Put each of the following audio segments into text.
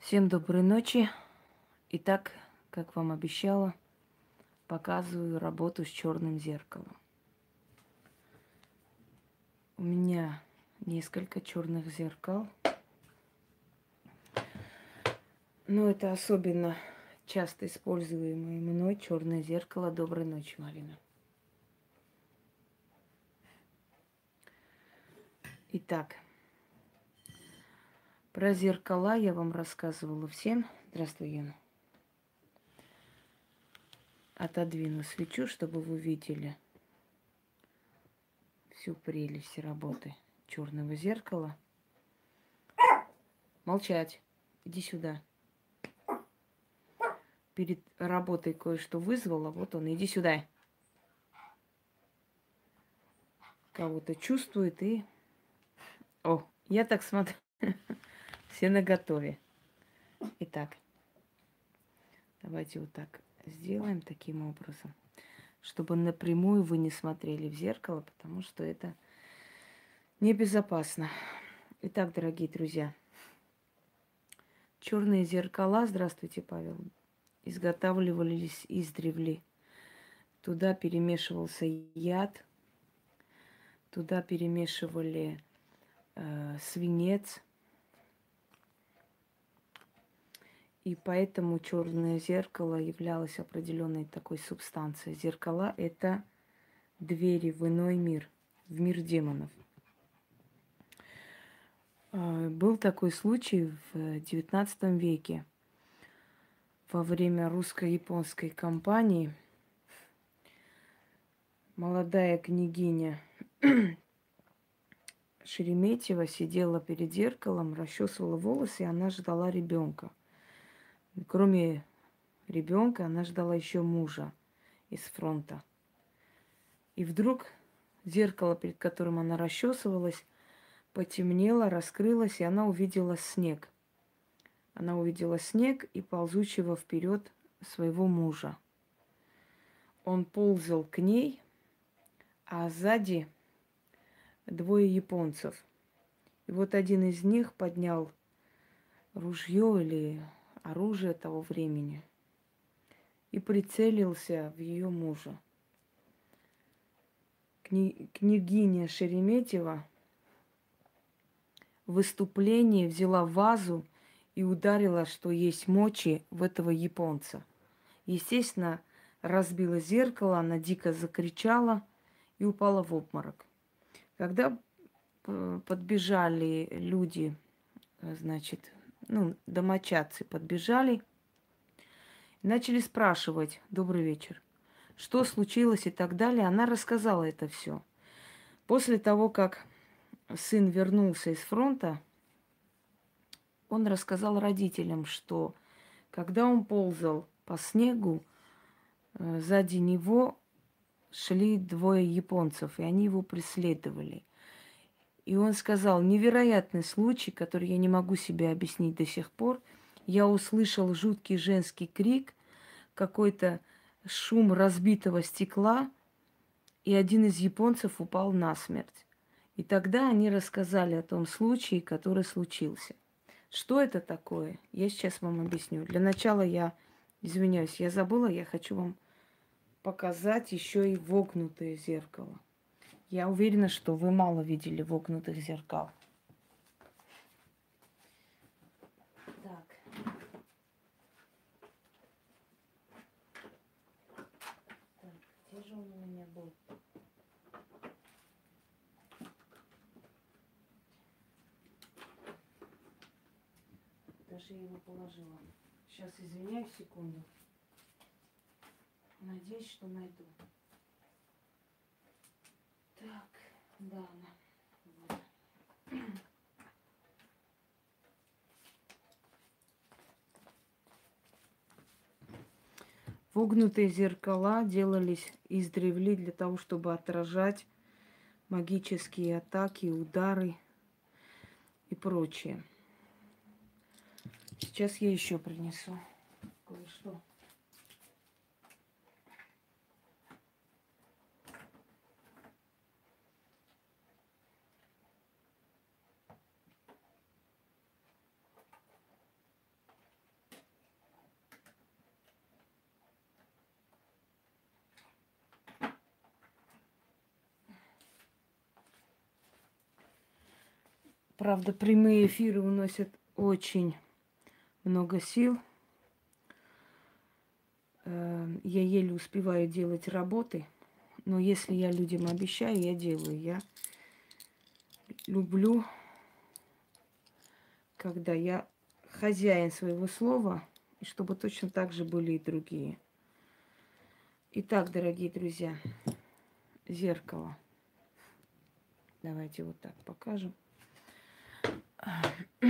Всем доброй ночи. Итак, как вам обещала, показываю работу с черным зеркалом. У меня несколько черных зеркал. Но это особенно часто используемое мной черное зеркало. Доброй ночи, Марина. Итак, про зеркала я вам рассказывала всем. Здравствуй, Яна. Отодвину свечу, чтобы вы видели всю прелесть работы черного зеркала. Молчать. Иди сюда. Перед работой кое-что вызвала. Вот он, иди сюда. Кого-то чувствует и... О, я так смотрю. Все на готове. Итак, давайте вот так сделаем таким образом, чтобы напрямую вы не смотрели в зеркало, потому что это небезопасно. Итак, дорогие друзья, черные зеркала, здравствуйте, Павел, изготавливались издревле. Туда перемешивался яд, туда перемешивали э, свинец – И поэтому черное зеркало являлось определенной такой субстанцией. Зеркала это двери в иной мир, в мир демонов. А, был такой случай в XIX веке. Во время русско-японской кампании молодая княгиня Шереметьева сидела перед зеркалом, расчесывала волосы, и она ждала ребенка. Кроме ребенка, она ждала еще мужа из фронта. И вдруг зеркало, перед которым она расчесывалась, потемнело, раскрылось, и она увидела снег. Она увидела снег и ползучего вперед своего мужа. Он ползал к ней, а сзади двое японцев. И вот один из них поднял ружье или оружие того времени и прицелился в ее мужа. Кни- княгиня Шереметьева в выступлении взяла вазу и ударила, что есть мочи в этого японца. Естественно, разбила зеркало, она дико закричала и упала в обморок. Когда э, подбежали люди, э, значит, ну, домочадцы подбежали, начали спрашивать, добрый вечер, что случилось и так далее. Она рассказала это все. После того, как сын вернулся из фронта, он рассказал родителям, что когда он ползал по снегу, э, сзади него шли двое японцев, и они его преследовали. И он сказал, невероятный случай, который я не могу себе объяснить до сих пор. Я услышал жуткий женский крик, какой-то шум разбитого стекла, и один из японцев упал насмерть. И тогда они рассказали о том случае, который случился. Что это такое? Я сейчас вам объясню. Для начала я, извиняюсь, я забыла, я хочу вам показать еще и вогнутое зеркало. Я уверена, что вы мало видели вогнутых зеркал. Так. Так, где же он у меня был? Даже его положила. Сейчас извиняюсь секунду. Надеюсь, что найду. Так, да, вот. Вогнутые зеркала делались из древли для того, чтобы отражать магические атаки, удары и прочее. Сейчас я еще принесу кое-что. Правда, прямые эфиры уносят очень много сил. Э, я еле успеваю делать работы, но если я людям обещаю, я делаю. Я люблю, когда я хозяин своего слова, и чтобы точно так же были и другие. Итак, дорогие друзья, зеркало. Давайте вот так покажем.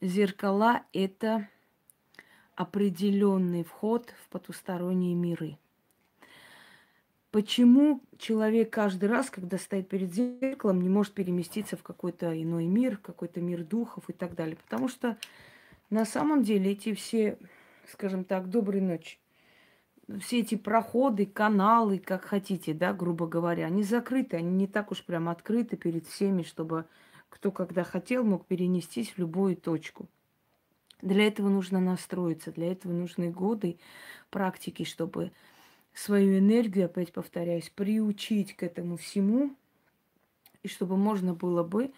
Зеркала – это определенный вход в потусторонние миры. Почему человек каждый раз, когда стоит перед зеркалом, не может переместиться в какой-то иной мир, какой-то мир духов и так далее? Потому что на самом деле эти все, скажем так, доброй ночи, все эти проходы, каналы, как хотите, да, грубо говоря, они закрыты, они не так уж прям открыты перед всеми, чтобы кто когда хотел, мог перенестись в любую точку. Для этого нужно настроиться, для этого нужны годы практики, чтобы свою энергию, опять повторяюсь, приучить к этому всему, и чтобы можно было бы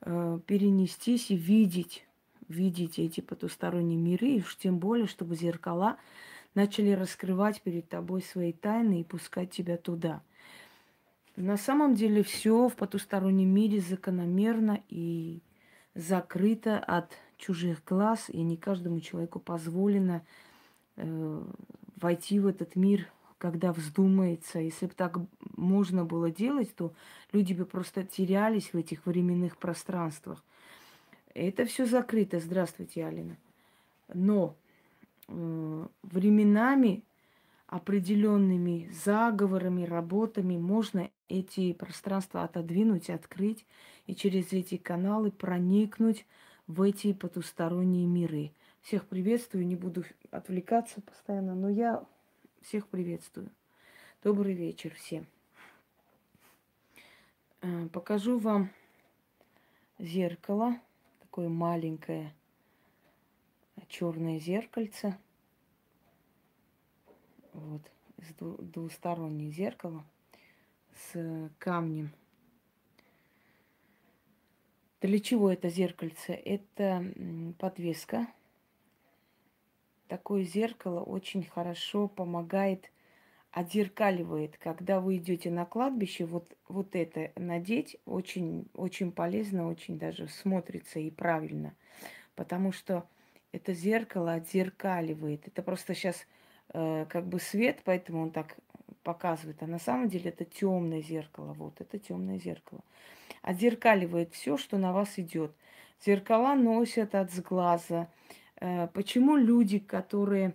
э, перенестись и видеть, видеть эти потусторонние миры, и уж тем более, чтобы зеркала начали раскрывать перед тобой свои тайны и пускать тебя туда. На самом деле все в потустороннем мире закономерно и закрыто от чужих глаз, и не каждому человеку позволено э, войти в этот мир, когда вздумается. Если бы так можно было делать, то люди бы просто терялись в этих временных пространствах. Это все закрыто. Здравствуйте, Алина. Но э, временами определенными заговорами, работами можно эти пространства отодвинуть, открыть и через эти каналы проникнуть в эти потусторонние миры. Всех приветствую, не буду отвлекаться постоянно, но я всех приветствую. Добрый вечер всем. Э, покажу вам зеркало, такое маленькое черное зеркальце – вот, двустороннее зеркало с камнем. Для чего это зеркальце? Это подвеска. Такое зеркало очень хорошо помогает, отзеркаливает. Когда вы идете на кладбище, вот, вот это надеть очень, очень полезно, очень даже смотрится и правильно. Потому что это зеркало отзеркаливает. Это просто сейчас э, как бы свет, поэтому он так показывает. А на самом деле это темное зеркало. Вот это темное зеркало. Отзеркаливает все, что на вас идет. Зеркала носят от сглаза. Э, почему люди, которые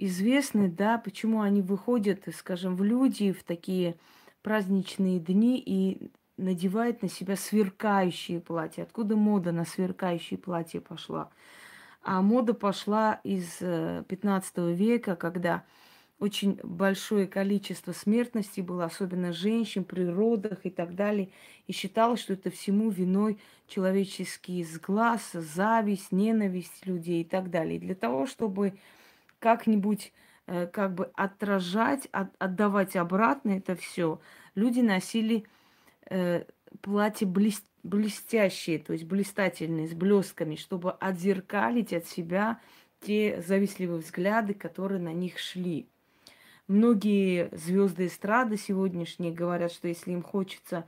известны, да, почему они выходят, скажем, в люди в такие праздничные дни и надевают на себя сверкающие платья. Откуда мода на сверкающие платья пошла? А мода пошла из 15 э, века, когда очень большое количество смертности было, особенно женщин, при родах и так далее. И считалось, что это всему виной человеческий сглаз, зависть, ненависть людей и так далее. И для того, чтобы как-нибудь э, как бы отражать, от, отдавать обратно это все, люди носили э, платье блестящее блестящие, то есть блистательные, с блесками, чтобы отзеркалить от себя те завистливые взгляды, которые на них шли. Многие звезды эстрады сегодняшние говорят, что если им хочется,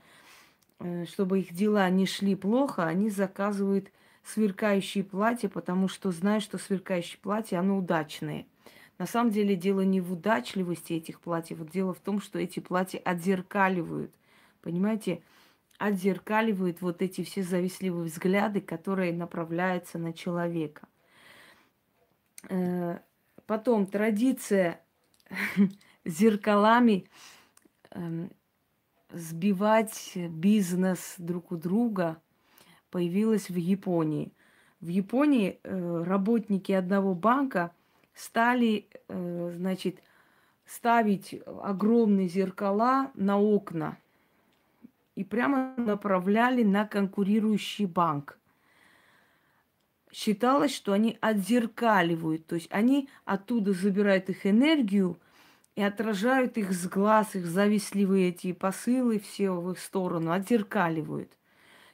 э, чтобы их дела не шли плохо, они заказывают сверкающие платья, потому что знают, что сверкающие платья, оно удачное. На самом деле дело не в удачливости этих платьев, дело в том, что эти платья отзеркаливают. Понимаете? отзеркаливают вот эти все завистливые взгляды, которые направляются на человека. Э, потом традиция зеркалами эм, сбивать бизнес друг у друга появилась в Японии. В Японии э, работники одного банка стали, э, значит, ставить огромные зеркала на окна – и прямо направляли на конкурирующий банк. Считалось, что они отзеркаливают, то есть они оттуда забирают их энергию и отражают их с глаз, их завистливые эти посылы все в их сторону, отзеркаливают.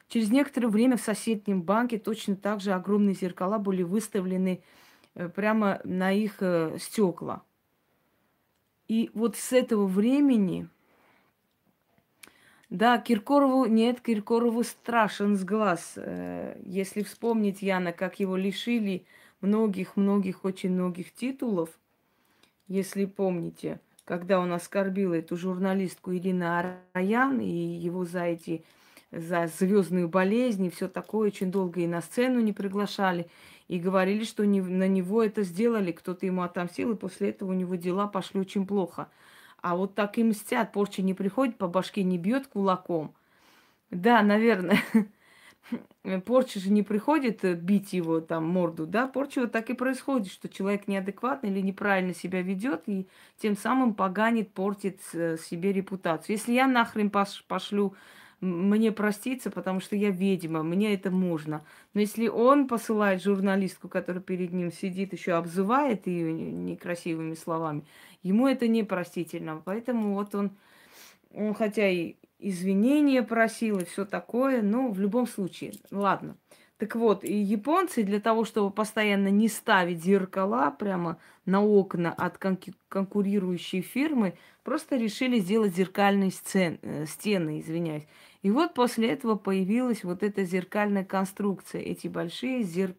Через некоторое время в соседнем банке точно так же огромные зеркала были выставлены э, прямо на их э, стекла. И вот с этого времени, да, Киркорову, нет, Киркорову страшен с глаз. Э, если вспомнить, Яна, как его лишили многих-многих, очень многих титулов, если помните, когда он оскорбил эту журналистку Ирина Араян и его за эти за звездную болезнь и все такое, очень долго и на сцену не приглашали. И говорили, что не, на него это сделали, кто-то ему отомстил, и после этого у него дела пошли очень плохо. А вот так и мстят, порча не приходит, по башке не бьет кулаком. Да, наверное, порча же не приходит э, бить его там морду, да, порча вот так и происходит, что человек неадекватный или неправильно себя ведет и тем самым поганит, портит э, себе репутацию. Если я нахрен пошлю мне проститься, потому что я ведьма, мне это можно. Но если он посылает журналистку, которая перед ним сидит, еще обзывает ее некрасивыми словами, ему это непростительно. Поэтому вот он, он хотя и извинения просил и все такое, но в любом случае, ладно. Так вот, и японцы для того, чтобы постоянно не ставить зеркала прямо на окна от конкурирующей фирмы, просто решили сделать зеркальные сцен, э, стены, извиняюсь. И вот после этого появилась вот эта зеркальная конструкция, эти большие зер...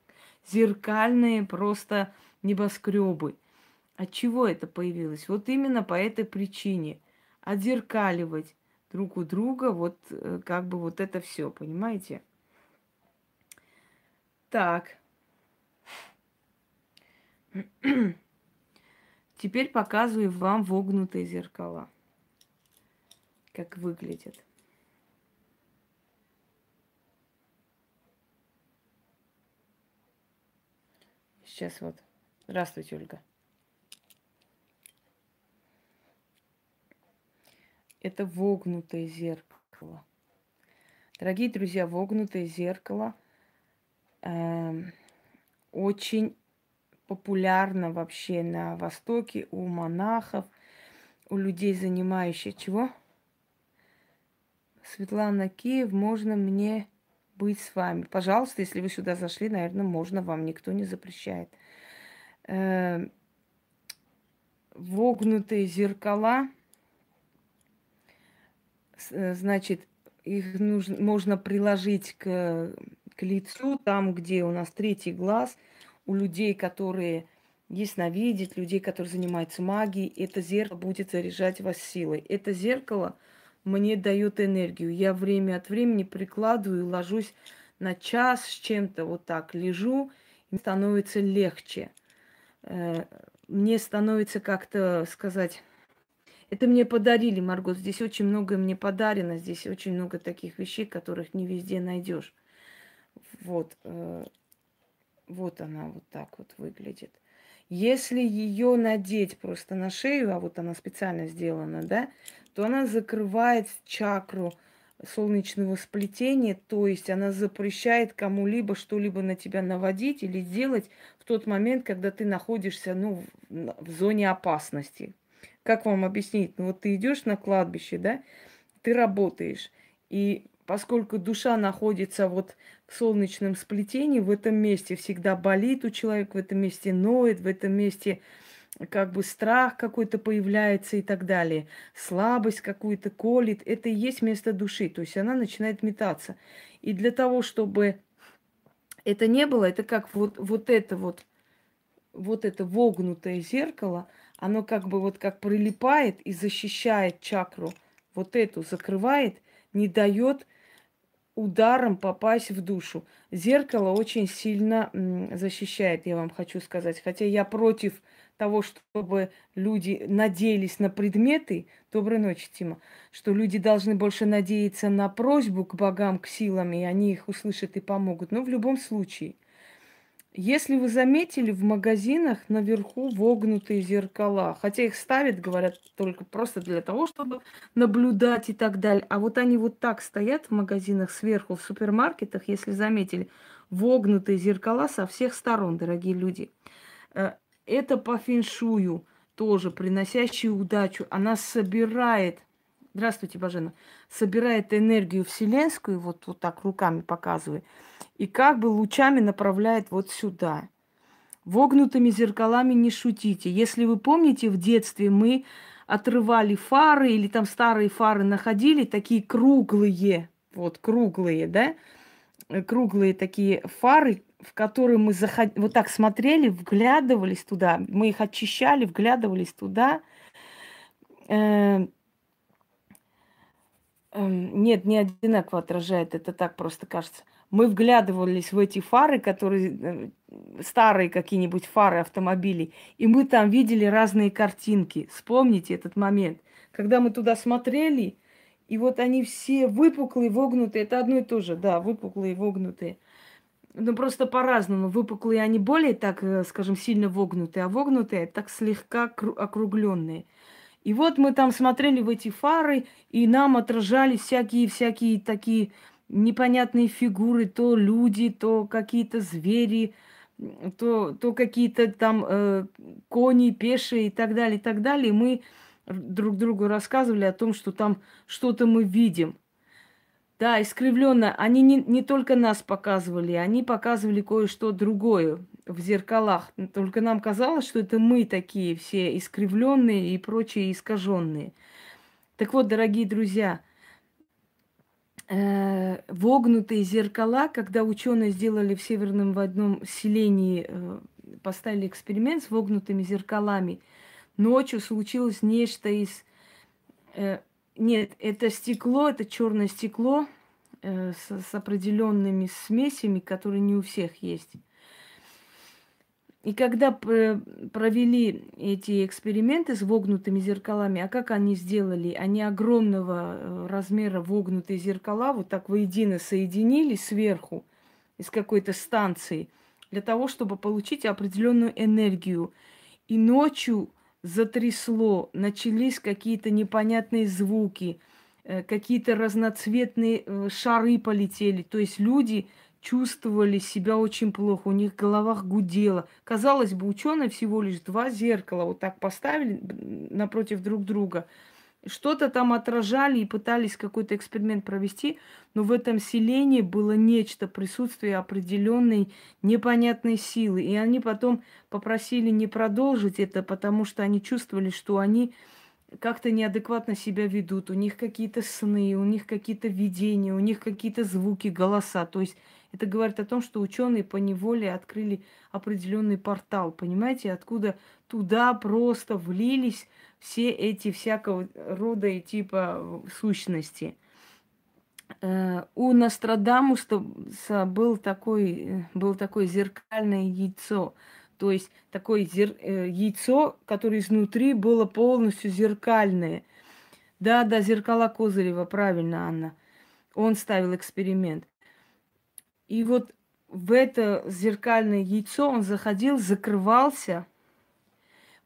зеркальные просто небоскребы. От чего это появилось? Вот именно по этой причине. Отзеркаливать друг у друга вот э, как бы вот это все, понимаете? Так. Теперь показываю вам вогнутые зеркала. Как выглядят. Сейчас вот. Здравствуйте, Ольга. Это вогнутое зеркало. Дорогие друзья, вогнутое зеркало – э, очень популярно вообще на Востоке у монахов, у людей, занимающих чего? Светлана Киев, можно мне быть с вами? Пожалуйста, если вы сюда зашли, наверное, можно вам, никто не запрещает. Э, вогнутые зеркала, э, значит, их нужно, можно приложить к к лицу, там, где у нас третий глаз, у людей, которые ясновидят, людей, которые занимаются магией, это зеркало будет заряжать вас силой. Это зеркало мне дает энергию. Я время от времени прикладываю, ложусь на час с чем-то, вот так лежу, и становится легче. Э, мне становится как-то сказать... Это мне подарили, Маргот. Здесь очень много мне подарено. Здесь очень много таких вещей, которых не везде найдешь. Вот, э, вот она вот так вот выглядит. Если ее надеть просто на шею, а вот она специально сделана, да, то она закрывает чакру солнечного сплетения, то есть она запрещает кому-либо что-либо на тебя наводить или сделать в тот момент, когда ты находишься ну, в зоне опасности. Как вам объяснить? Ну вот ты идешь на кладбище, да, ты работаешь, и поскольку душа находится вот в солнечном сплетении, в этом месте всегда болит у человека, в этом месте ноет, в этом месте как бы страх какой-то появляется и так далее, слабость какую-то колит, это и есть место души, то есть она начинает метаться. И для того, чтобы это не было, это как вот, вот это вот, вот это вогнутое зеркало, оно как бы вот как прилипает и защищает чакру, вот эту закрывает, не дает ударом попасть в душу. Зеркало очень сильно защищает, я вам хочу сказать. Хотя я против того, чтобы люди надеялись на предметы. Доброй ночи, Тима. Что люди должны больше надеяться на просьбу к богам, к силам, и они их услышат и помогут. Но в любом случае – если вы заметили, в магазинах наверху вогнутые зеркала. Хотя их ставят, говорят, только просто для того, чтобы наблюдать и так далее. А вот они вот так стоят в магазинах сверху, в супермаркетах, если заметили, вогнутые зеркала со всех сторон, дорогие люди. Э, это по феншую тоже, приносящую удачу. Она собирает здравствуйте, Бажена, собирает энергию вселенскую, вот, вот так руками показывает, и как бы лучами направляет вот сюда. Вогнутыми зеркалами не шутите. Если вы помните, в детстве мы отрывали фары или там старые фары находили, такие круглые, вот круглые, да, круглые такие фары, в которые мы заход... вот так смотрели, вглядывались туда, мы их очищали, вглядывались туда. Э, эм, нет, не одинаково отражает, это так просто кажется. Мы вглядывались в эти фары, которые э, старые какие-нибудь фары автомобилей, и мы там видели разные картинки. Вспомните этот момент, когда мы туда смотрели, и вот они все выпуклые, вогнутые. Это одно и то же, да, выпуклые, вогнутые. Ну, просто по-разному. Выпуклые, они более так, э, скажем, сильно вогнутые, а вогнутые так слегка округленные. И вот мы там смотрели в эти фары, и нам отражались всякие-всякие такие непонятные фигуры, то люди, то какие-то звери, то, то какие-то там э, кони, пешие и так далее, и так далее. И мы друг другу рассказывали о том, что там что-то мы видим. Да, искривленно. Они не, не только нас показывали, они показывали кое-что другое в зеркалах. Только нам казалось, что это мы такие все искривленные и прочие искаженные. Так вот, дорогие друзья, э, вогнутые зеркала, когда ученые сделали в северном в одном селении, э, поставили эксперимент с вогнутыми зеркалами – Ночью случилось нечто из... Э, нет, это стекло, это черное стекло э, с, с определенными смесями, которые не у всех есть. И когда провели эти эксперименты с вогнутыми зеркалами, а как они сделали? Они огромного э, размера вогнутые зеркала вот так воедино соединили сверху из какой-то станции для того, чтобы получить определенную энергию. И ночью затрясло, начались какие-то непонятные звуки, э, какие-то разноцветные э, шары полетели. То есть люди чувствовали себя очень плохо, у них в головах гудело. Казалось бы, ученые всего лишь два зеркала вот так поставили напротив друг друга – что-то там отражали и пытались какой-то эксперимент провести, но в этом селении было нечто, присутствие определенной непонятной силы. И они потом попросили не продолжить это, потому что они чувствовали, что они как-то неадекватно себя ведут, у них какие-то сны, у них какие-то видения, у них какие-то звуки, голоса. То есть это говорит о том, что ученые по неволе открыли определенный портал, понимаете, откуда туда просто влились все эти всякого рода и типа сущности. Э, у Нострадамуса был такой, был такое зеркальное яйцо. То есть такое зер... Э, яйцо, которое изнутри было полностью зеркальное. Да, да, зеркала Козырева, правильно, Анна. Он ставил эксперимент. И вот в это зеркальное яйцо он заходил, закрывался,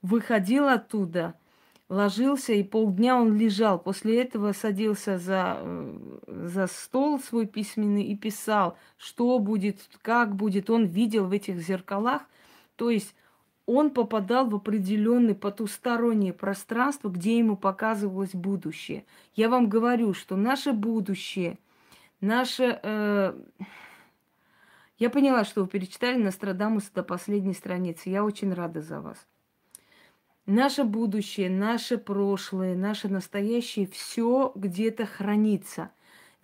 выходил оттуда, ложился, и полдня он лежал. После этого садился за, э, за стол свой письменный и писал, что будет, как будет. Он видел в этих зеркалах. То есть он попадал в определенное потустороннее пространство, где ему показывалось будущее. Я вам говорю, что наше будущее, наше... Э, я поняла, что вы перечитали Нострадамуса до последней страницы. Я очень рада за вас. Наше будущее, наше прошлое, наше настоящее, все где-то хранится.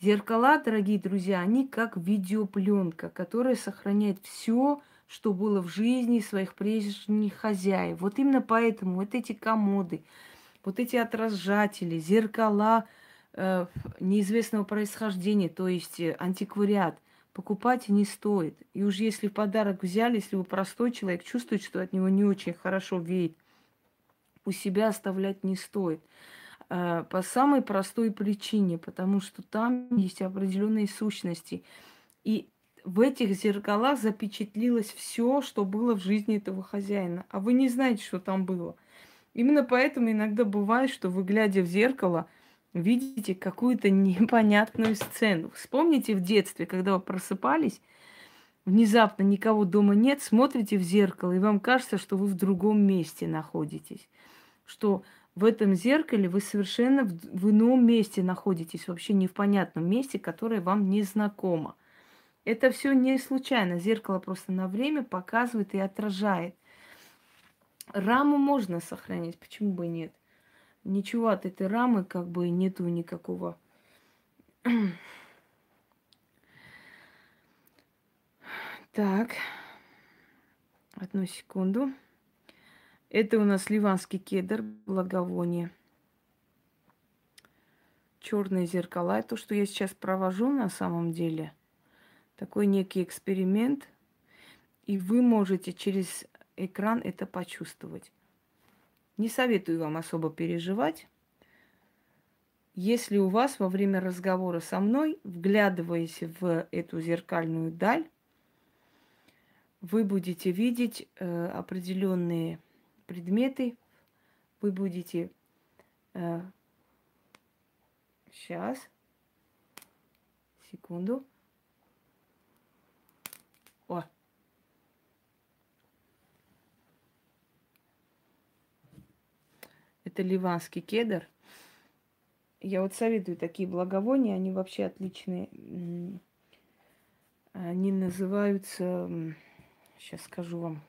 Зеркала, дорогие друзья, они как видеопленка, которая сохраняет все, что было в жизни своих прежних хозяев. Вот именно поэтому вот эти комоды, вот эти отражатели, зеркала э, неизвестного происхождения, то есть э, антиквариат, покупать не стоит. И уж если подарок взяли, если вы простой человек, чувствует, что от него не очень хорошо веет, у себя оставлять не стоит. Э, по самой простой причине, потому что там есть определенные сущности. И в этих зеркалах запечатлилось все, что было в жизни этого хозяина. А вы не знаете, что там было. Именно поэтому иногда бывает, что вы, глядя в зеркало, видите какую-то непонятную сцену. Вспомните в детстве, когда вы просыпались, внезапно никого дома нет, смотрите в зеркало, и вам кажется, что вы в другом месте находитесь. Что в этом зеркале вы совершенно в, ином месте находитесь, вообще не в понятном месте, которое вам не знакомо. Это все не случайно. Зеркало просто на время показывает и отражает. Раму можно сохранить, почему бы нет? Ничего от этой рамы как бы нету никакого Так. Одну секунду. Это у нас ливанский кедр, благовоние. Черные зеркала. Это то, что я сейчас провожу на самом деле. Такой некий эксперимент. И вы можете через экран это почувствовать. Не советую вам особо переживать. Если у вас во время разговора со мной, вглядываясь в эту зеркальную даль, вы будете видеть э, определенные предметы, вы будете э, сейчас, секунду. О. Это ливанский кедр. Я вот советую такие благовония, они вообще отличные. Они называются Сейчас скажу вам.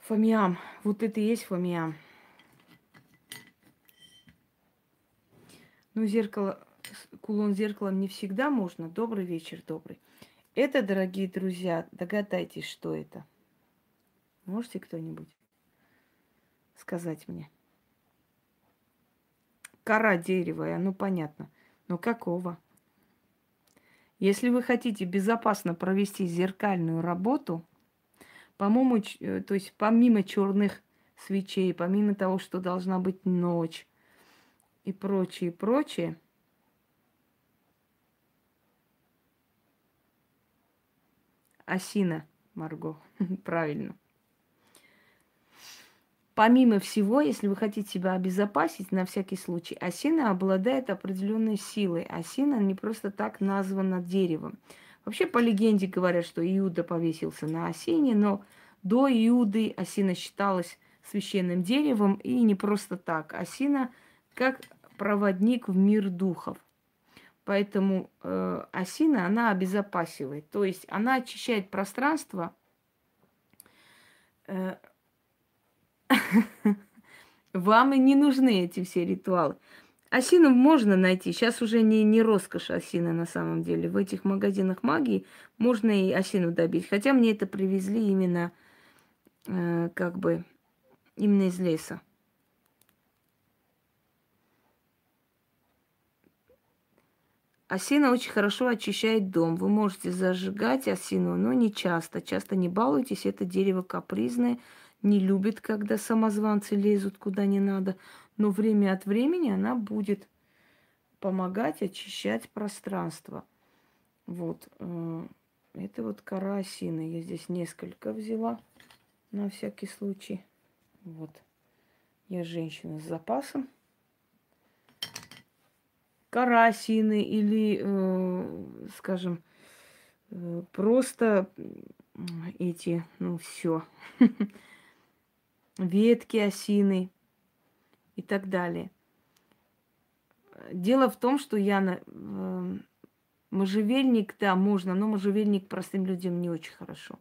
Фомиам. Вот это и есть фомиам. Ну, зеркало, кулон зеркалом не всегда можно. Добрый вечер, добрый. Это, дорогие друзья, догадайтесь, что это. Можете кто-нибудь сказать мне? Кора деревая, ну понятно. Но какого? Если вы хотите безопасно провести зеркальную работу, по-моему, э, то есть помимо черных свечей, помимо того, что должна быть ночь и прочее, прочее, осина, Марго, правильно. Помимо всего, если вы хотите себя обезопасить на всякий случай, осина обладает определенной силой. Осина не просто так названа деревом. Вообще по легенде говорят, что Иуда повесился на осине, но до Иуды осина считалась священным деревом и не просто так. Осина как проводник в мир духов. Поэтому э, осина, она обезопасивает. То есть она очищает пространство, э, Вам и не нужны эти все ритуалы. Осину можно найти. Сейчас уже не, не роскошь осины на самом деле. В этих магазинах магии можно и осину добить. Хотя мне это привезли именно э, как бы именно из леса. Осина очень хорошо очищает дом. Вы можете зажигать осину, но не часто. Часто не балуйтесь, это дерево капризное не любит, когда самозванцы лезут куда не надо, но время от времени она будет помогать очищать пространство. Вот. Э, это вот кора осины. Я здесь несколько взяла на всякий случай. Вот. Я женщина с запасом. Кора осины или, э, скажем, э, просто эти, ну все. ветки осины и так далее. Дело в том, что я э, можжевельник, да, можно, но можжевельник простым людям не очень хорошо.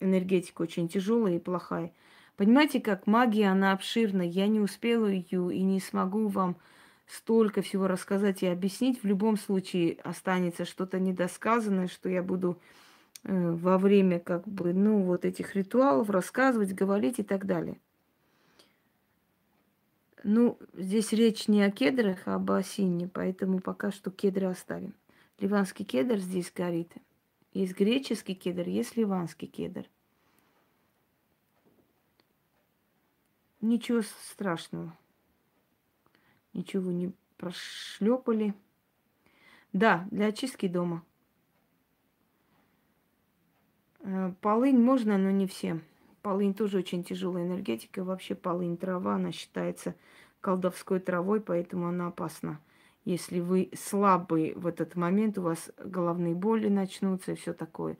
Энергетика очень тяжелая и плохая. Понимаете, как магия, она обширна. Я не успела ее и не смогу вам столько всего рассказать и объяснить. В любом случае останется что-то недосказанное, что я буду Э, во время как бы, ну, вот этих ритуалов рассказывать, говорить и так далее. Ну, здесь речь не о кедрах, а об осине, поэтому пока что кедры оставим. Ливанский кедр здесь горит. Есть греческий кедр, есть ливанский кедр. Ничего страшного. Ничего не прошлепали. Да, для очистки дома – Э, полынь можно, но не всем. Полынь тоже очень тяжелая энергетика. Вообще полынь трава, она считается колдовской травой, поэтому она опасна. Если вы слабый в этот момент, у вас головные боли начнутся и все такое.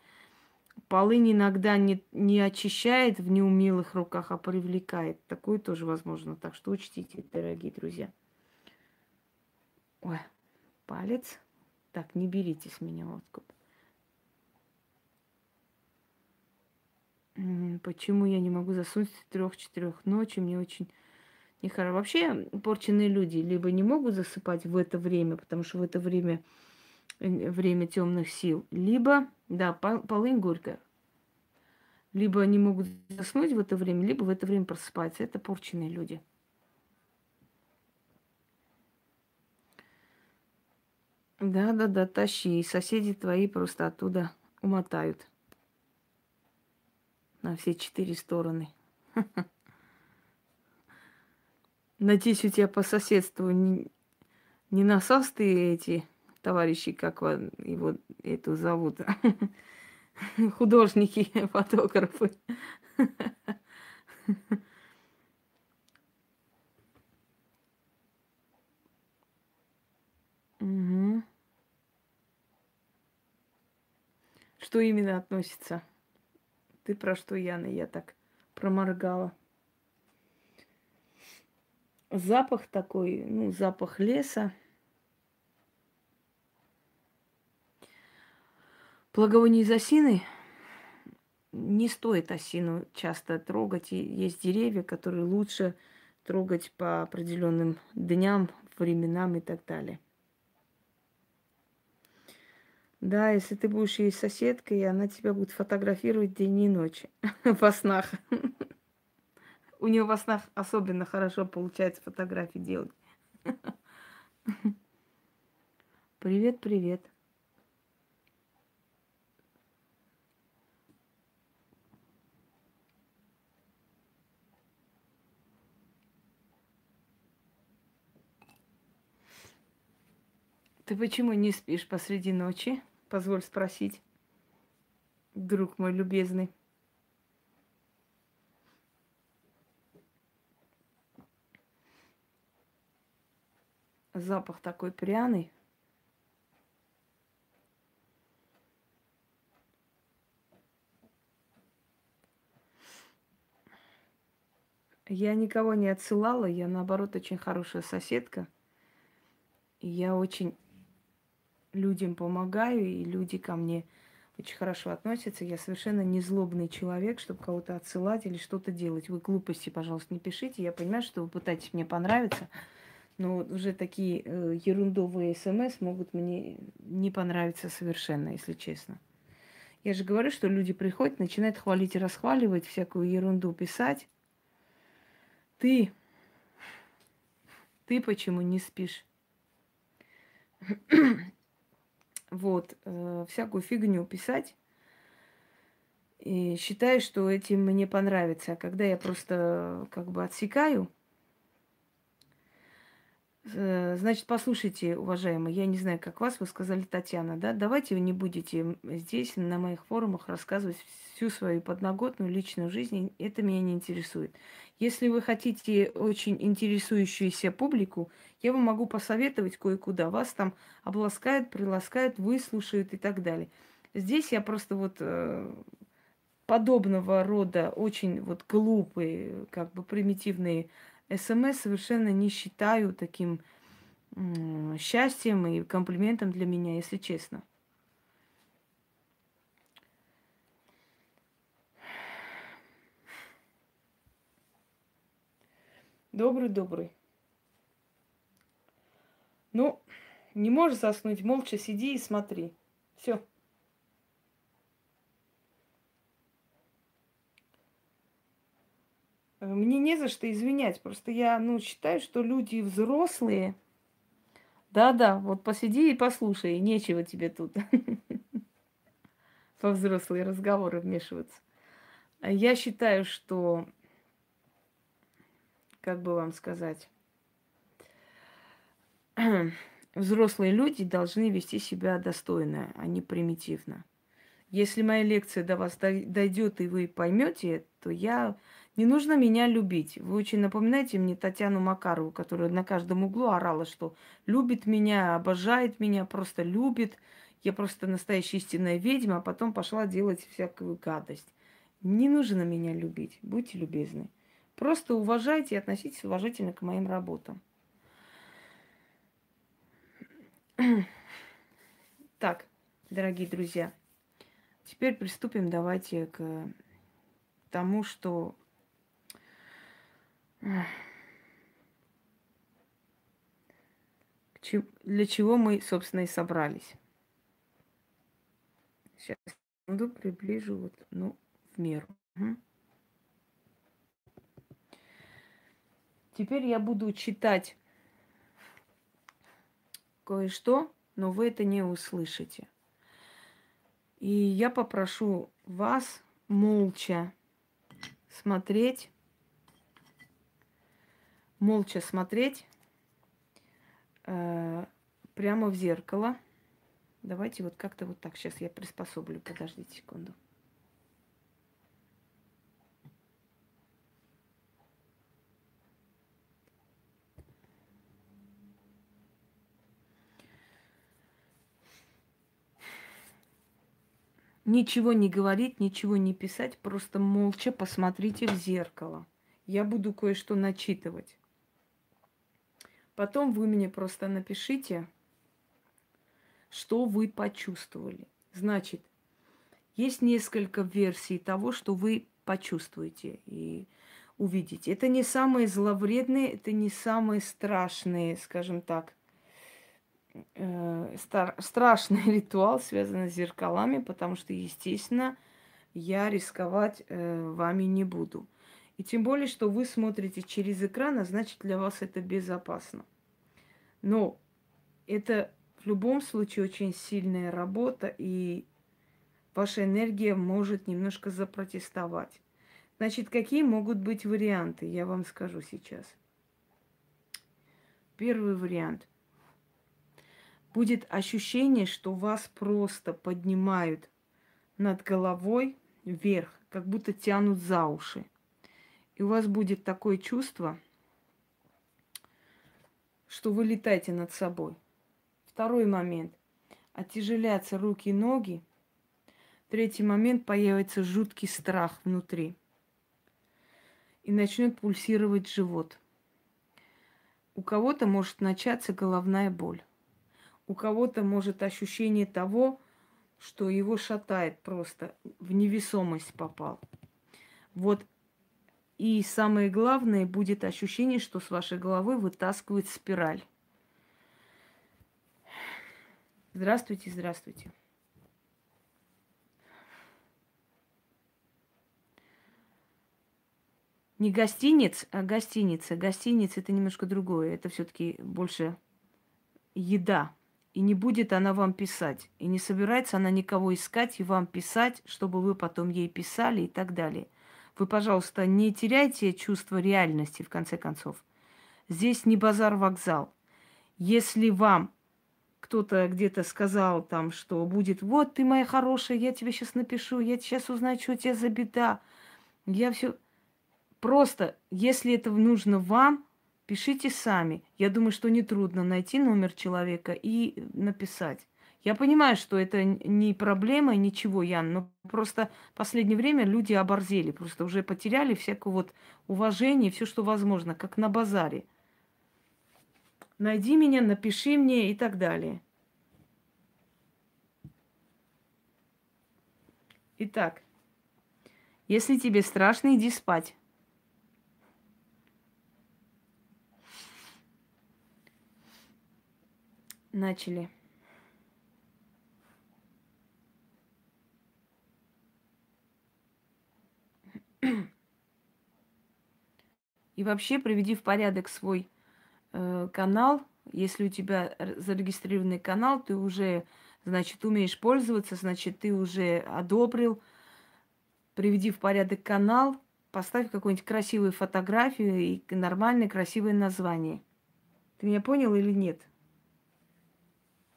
Полынь иногда не, не очищает в неумелых руках, а привлекает. Такое тоже возможно. Так что учтите, дорогие друзья. Ой, палец. Так, не берите с меня откуп. Почему я не могу заснуть в трех-четырех ночи? Мне очень нехорошо. Вообще порченные люди либо не могут засыпать в это время, потому что в это время э, время темных сил, либо, да, полынь горькая, либо они могут заснуть в это время, либо в это время просыпаться. Это порченные люди. Да, да, да, тащи. И соседи твои просто оттуда умотают на все четыре стороны. Надеюсь, у тебя по соседству не, не насастые эти товарищи, как его эту зовут, художники, фотографы. Что именно относится? Ты про что, Яна? Я так проморгала. Запах такой, ну, запах леса. Благовоние из осины не стоит осину часто трогать. Есть деревья, которые лучше трогать по определенным дням, временам и так далее. Да, если ты будешь ей соседкой, она тебя будет фотографировать день и ночь во снах. У нее во снах особенно хорошо получается фотографии делать. Привет, привет. Ты почему не спишь посреди ночи? Позволь спросить, друг мой любезный. Запах такой пряный. Я никого не отсылала, я наоборот очень хорошая соседка. Я очень людям помогаю, и люди ко мне очень хорошо относятся. Я совершенно не злобный человек, чтобы кого-то отсылать или что-то делать. Вы глупости, пожалуйста, не пишите. Я понимаю, что вы пытаетесь мне понравиться, но уже такие э, ерундовые смс могут мне не понравиться совершенно, если честно. Я же говорю, что люди приходят, начинают хвалить и расхваливать, всякую ерунду писать. Ты, ты почему не спишь? Вот, э, всякую фигню писать. И считаю, что этим мне понравится. А когда я просто как бы отсекаю, э, Значит, послушайте, уважаемые, я не знаю, как вас, вы сказали Татьяна, да, давайте вы не будете здесь, на моих форумах, рассказывать всю свою подноготную личную жизнь, это меня не интересует. Если вы хотите очень интересующуюся публику, я вам могу посоветовать кое-куда. Вас там обласкают, приласкают, выслушают и так далее. Здесь я просто вот э, подобного рода очень вот глупые, как бы примитивные смс совершенно не считаю таким э, счастьем и комплиментом для меня, если честно. Добрый-добрый. Ну, не можешь заснуть, молча сиди и смотри. Все. Мне не за что извинять. Просто я, ну, считаю, что люди взрослые. Да-да, вот посиди и послушай. Нечего тебе тут во взрослые разговоры вмешиваться. Я считаю, что как бы вам сказать, взрослые люди должны вести себя достойно, а не примитивно. Если моя лекция до вас дойдет и вы поймете, то я не нужно меня любить. Вы очень напоминаете мне Татьяну Макарову, которая на каждом углу орала, что любит меня, обожает меня, просто любит. я просто настоящая истинная ведьма, а потом пошла делать всякую гадость. Не нужно меня любить, будьте любезны. Просто уважайте и относитесь уважительно к моим работам. Так, дорогие друзья, теперь приступим давайте к тому, что для чего мы, собственно, и собрались. Сейчас приближу вот, ну, в меру. Угу. Теперь я буду читать кое-что, но вы это не услышите. И я попрошу вас молча смотреть, молча смотреть э, прямо в зеркало. Давайте вот как-то вот так. Сейчас я приспособлю. Подождите секунду. Ничего не говорить, ничего не писать, просто молча посмотрите в зеркало. Я буду кое-что начитывать. Потом вы мне просто напишите, что вы почувствовали. Значит, есть несколько версий того, что вы почувствуете и увидите. Это не самые зловредные, это не самые страшные, скажем так, стар, страшный ритуал, связанный с зеркалами, потому что, естественно, я рисковать э, вами не буду. И тем более, что вы смотрите через экран, а значит для вас это безопасно. Но это в любом случае очень сильная работа, и ваша энергия может немножко запротестовать. Значит, какие могут быть варианты, я вам скажу сейчас. Первый вариант будет ощущение, что вас просто поднимают над головой вверх, как будто тянут за уши. И у вас будет такое чувство, что вы летаете над собой. Второй момент. Оттяжелятся руки и ноги. Третий момент. Появится жуткий страх внутри. И начнет пульсировать живот. У кого-то может начаться головная боль у кого-то может ощущение того, что его шатает просто, в невесомость попал. Вот и самое главное будет ощущение, что с вашей головы вытаскивает спираль. Здравствуйте, здравствуйте. Не гостиниц, а гостиница. Гостиница это немножко другое. Это все-таки больше еда. И не будет она вам писать. И не собирается она никого искать и вам писать, чтобы вы потом ей писали и так далее. Вы, пожалуйста, не теряйте чувство реальности, в конце концов. Здесь не базар-вокзал. Если вам кто-то где-то сказал там, что будет, вот ты моя хорошая, я тебе сейчас напишу, я сейчас узнаю, что у тебя за беда. Я все... Просто, если это нужно вам, Пишите сами. Я думаю, что нетрудно найти номер человека и написать. Я понимаю, что это не проблема, ничего, Ян, но просто в последнее время люди оборзели, просто уже потеряли всякое вот уважение, все, что возможно, как на базаре. Найди меня, напиши мне и так далее. Итак, если тебе страшно, иди спать. Начали. И вообще приведи в порядок свой э, канал. Если у тебя зарегистрированный канал, ты уже, значит, умеешь пользоваться, значит, ты уже одобрил. Приведи в порядок канал, поставь какую-нибудь красивую фотографию и нормальное красивое название. Ты меня понял или нет?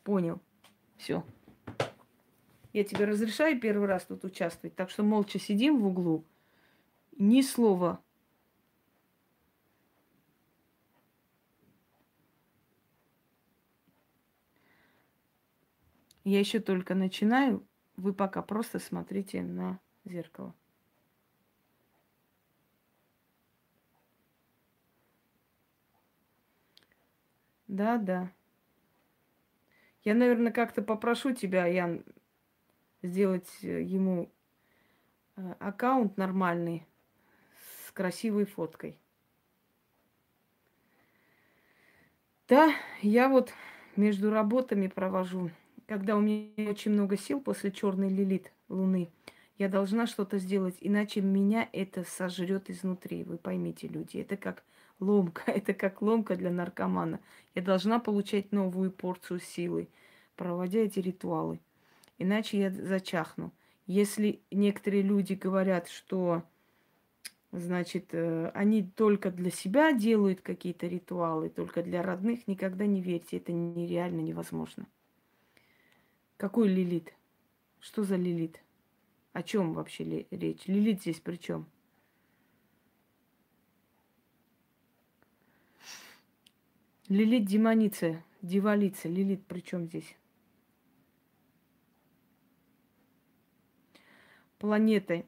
Понял. Все. Я тебе разрешаю первый раз тут участвовать, так что молча сидим в углу. Ни слова. Я еще только начинаю. Вы пока просто смотрите на зеркало. Да, да. Я, наверное, как-то попрошу тебя, Ян, сделать э, ему э, аккаунт нормальный с красивой фоткой. Да, я вот между работами провожу. Когда у меня очень много сил после черной лилит луны, я должна что-то сделать, иначе меня это сожрет изнутри. Вы поймите, люди, это как ломка, это как ломка для наркомана. Я должна получать новую порцию силы, проводя эти ритуалы. Иначе я зачахну. Если некоторые люди говорят, что значит, э, они только для себя делают какие-то ритуалы, только для родных, никогда не верьте, это нереально невозможно. Какой лилит? Что за лилит? О чем вообще речь? Лилит здесь при чем? Лилит демоница, дивалица, Лилит при чем здесь? Планеты.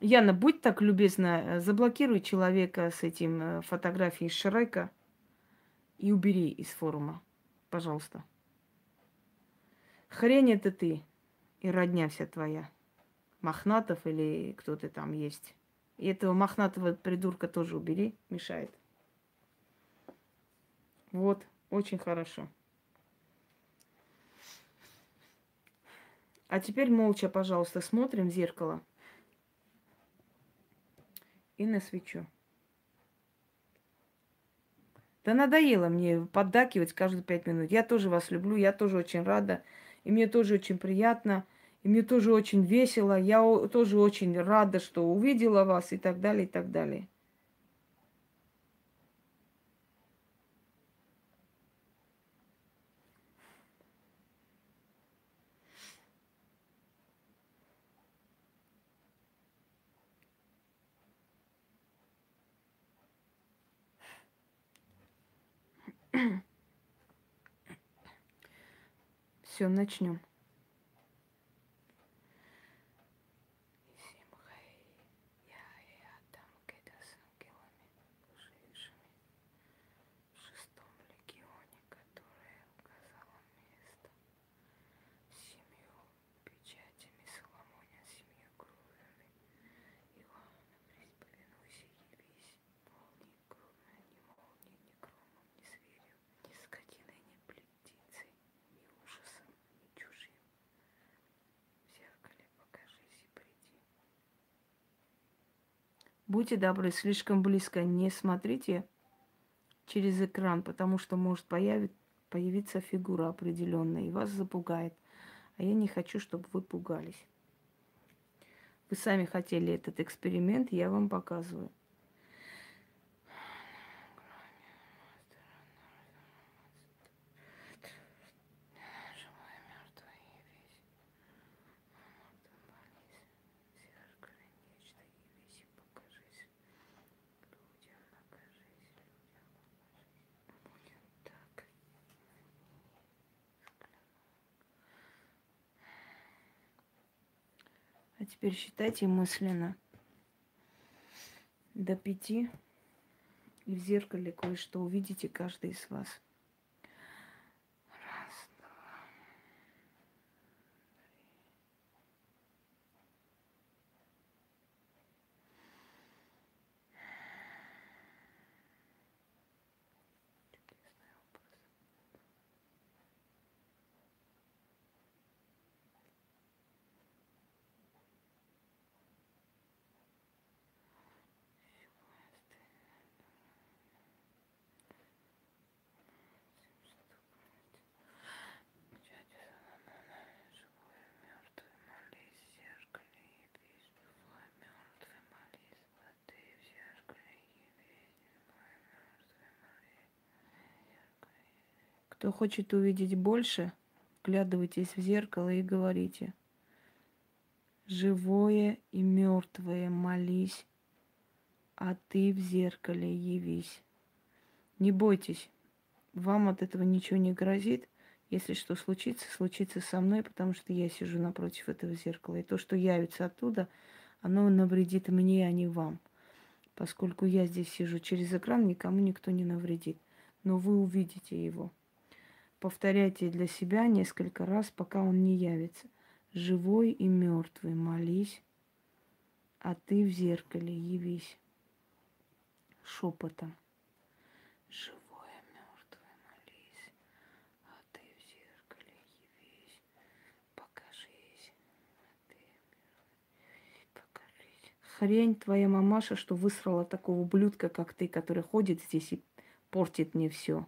Яна, будь так любезна, э, заблокируй человека с этим э, фотографией Шрека и убери из форума, пожалуйста. Хрень это ты и родня вся твоя. Мохнатов или кто-то там есть. И этого мохнатого придурка тоже убери, мешает. Вот, очень хорошо. А теперь молча, пожалуйста, смотрим в зеркало и на свечу. Да надоело мне поддакивать каждые пять минут. Я тоже вас люблю, я тоже очень рада. И мне тоже очень приятно. И мне тоже очень весело. Я тоже очень рада, что увидела вас и так далее, и так далее. Все, начнем. Будьте добры, слишком близко не смотрите через экран, потому что может появить, появиться фигура определенная и вас запугает. А я не хочу, чтобы вы пугались. Вы сами хотели этот эксперимент, я вам показываю. Теперь мысленно до пяти. И в зеркале кое-что увидите каждый из вас. Кто хочет увидеть больше, вглядывайтесь в зеркало и говорите. Живое и мертвое молись, а ты в зеркале явись. Не бойтесь, вам от этого ничего не грозит. Если что случится, случится со мной, потому что я сижу напротив этого зеркала. И то, что явится оттуда, оно навредит мне, а не вам. Поскольку я здесь сижу через экран, никому никто не навредит. Но вы увидите его. Повторяйте для себя несколько раз, пока он не явится. Живой и мертвый, молись, а ты в зеркале явись шепотом. Живое, мертвое, молись, а ты в зеркале явись, покажись, покажись. Хрень твоя мамаша, что высрала такого ублюдка, как ты, который ходит здесь и портит мне все.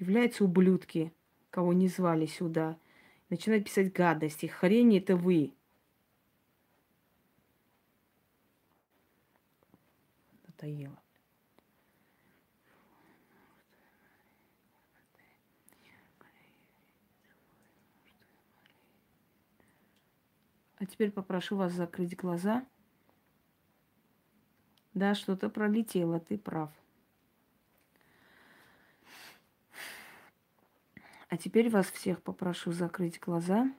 Являются ублюдки, кого не звали сюда. Начинают писать гадости. Хрень это вы. Надоело. А теперь попрошу вас закрыть глаза. Да, что-то пролетело, ты прав. А теперь вас всех попрошу закрыть глаза.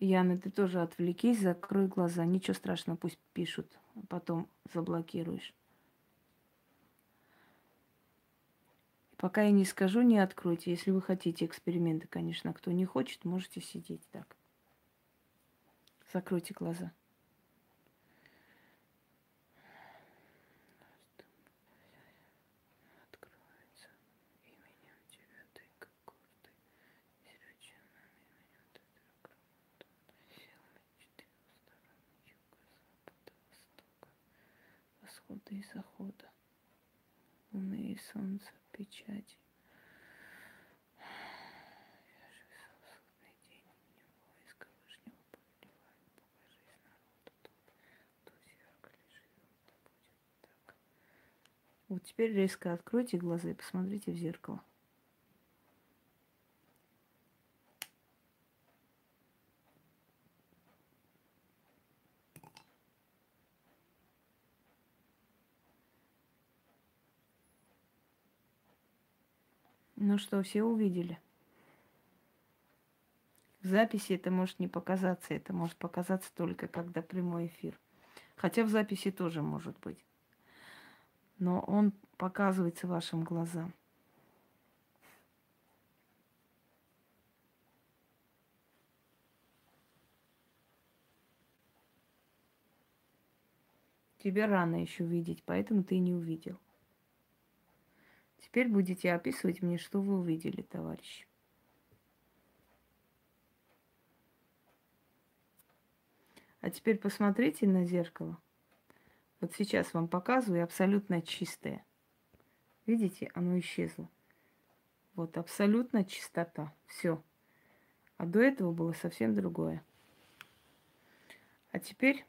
Яна, ты тоже отвлекись, закрой глаза. Ничего страшного, пусть пишут, а потом заблокируешь. Пока я не скажу, не откройте. Если вы хотите эксперименты, конечно. Кто не хочет, можете сидеть так. Закройте глаза. восхода и захода, луны и солнца печати. Вот теперь резко откройте глаза и посмотрите в зеркало. Ну что, все увидели? В записи это может не показаться, это может показаться только когда прямой эфир. Хотя в записи тоже может быть. Но он показывается вашим глазам. Тебе рано еще видеть, поэтому ты не увидел. Теперь будете описывать мне, что вы увидели, товарищ. А теперь посмотрите на зеркало. Вот сейчас вам показываю абсолютно чистое. Видите, оно исчезло. Вот абсолютно чистота. Все. А до этого было совсем другое. А теперь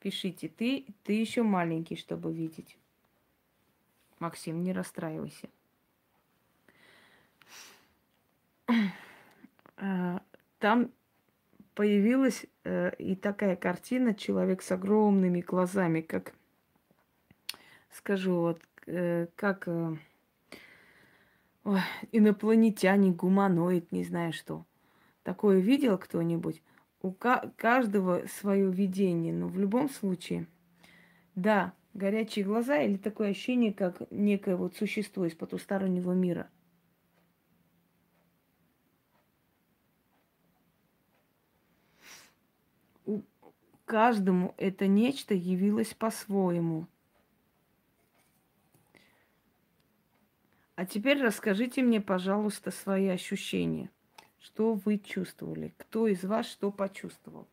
пишите, ты, ты еще маленький, чтобы видеть. Максим, не расстраивайся. А, там появилась э, и такая картина, человек с огромными глазами, как, скажу, вот, э, как э, ой, инопланетяне, гуманоид, не знаю что. Такое видел кто-нибудь? У каждого свое видение, но в любом случае, да, горячие глаза или такое ощущение, как некое вот существо из потустороннего мира. У каждому это нечто явилось по-своему. А теперь расскажите мне, пожалуйста, свои ощущения. Что вы чувствовали? Кто из вас что почувствовал?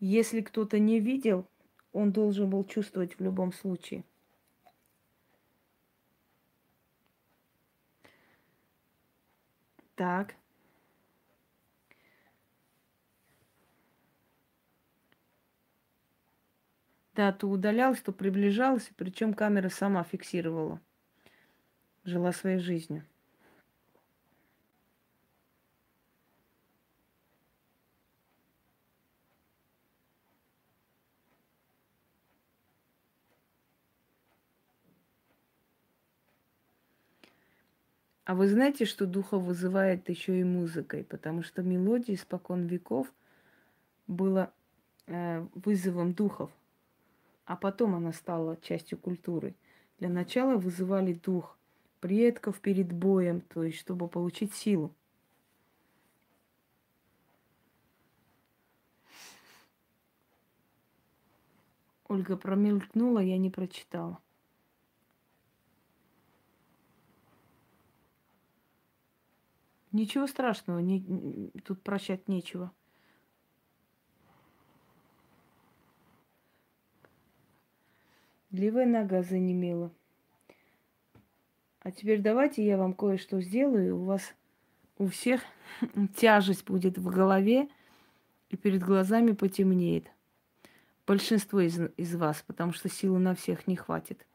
Если кто-то не видел, он должен был чувствовать в любом случае. Так. Да, то удалялась, то приближалась, причем камера сама фиксировала. Жила своей жизнью. А вы знаете, что духа вызывает еще и музыкой? Потому что мелодия испокон веков была э, вызовом духов, а потом она стала частью культуры. Для начала вызывали дух предков перед боем, то есть чтобы получить силу. Ольга промелькнула, я не прочитала. Ничего страшного, не, тут прощать нечего. Левая нога занемела. А теперь давайте я вам кое-что сделаю. У вас у всех тяжесть будет в голове и перед глазами потемнеет. Большинство из, из вас, потому что силы на всех не хватит.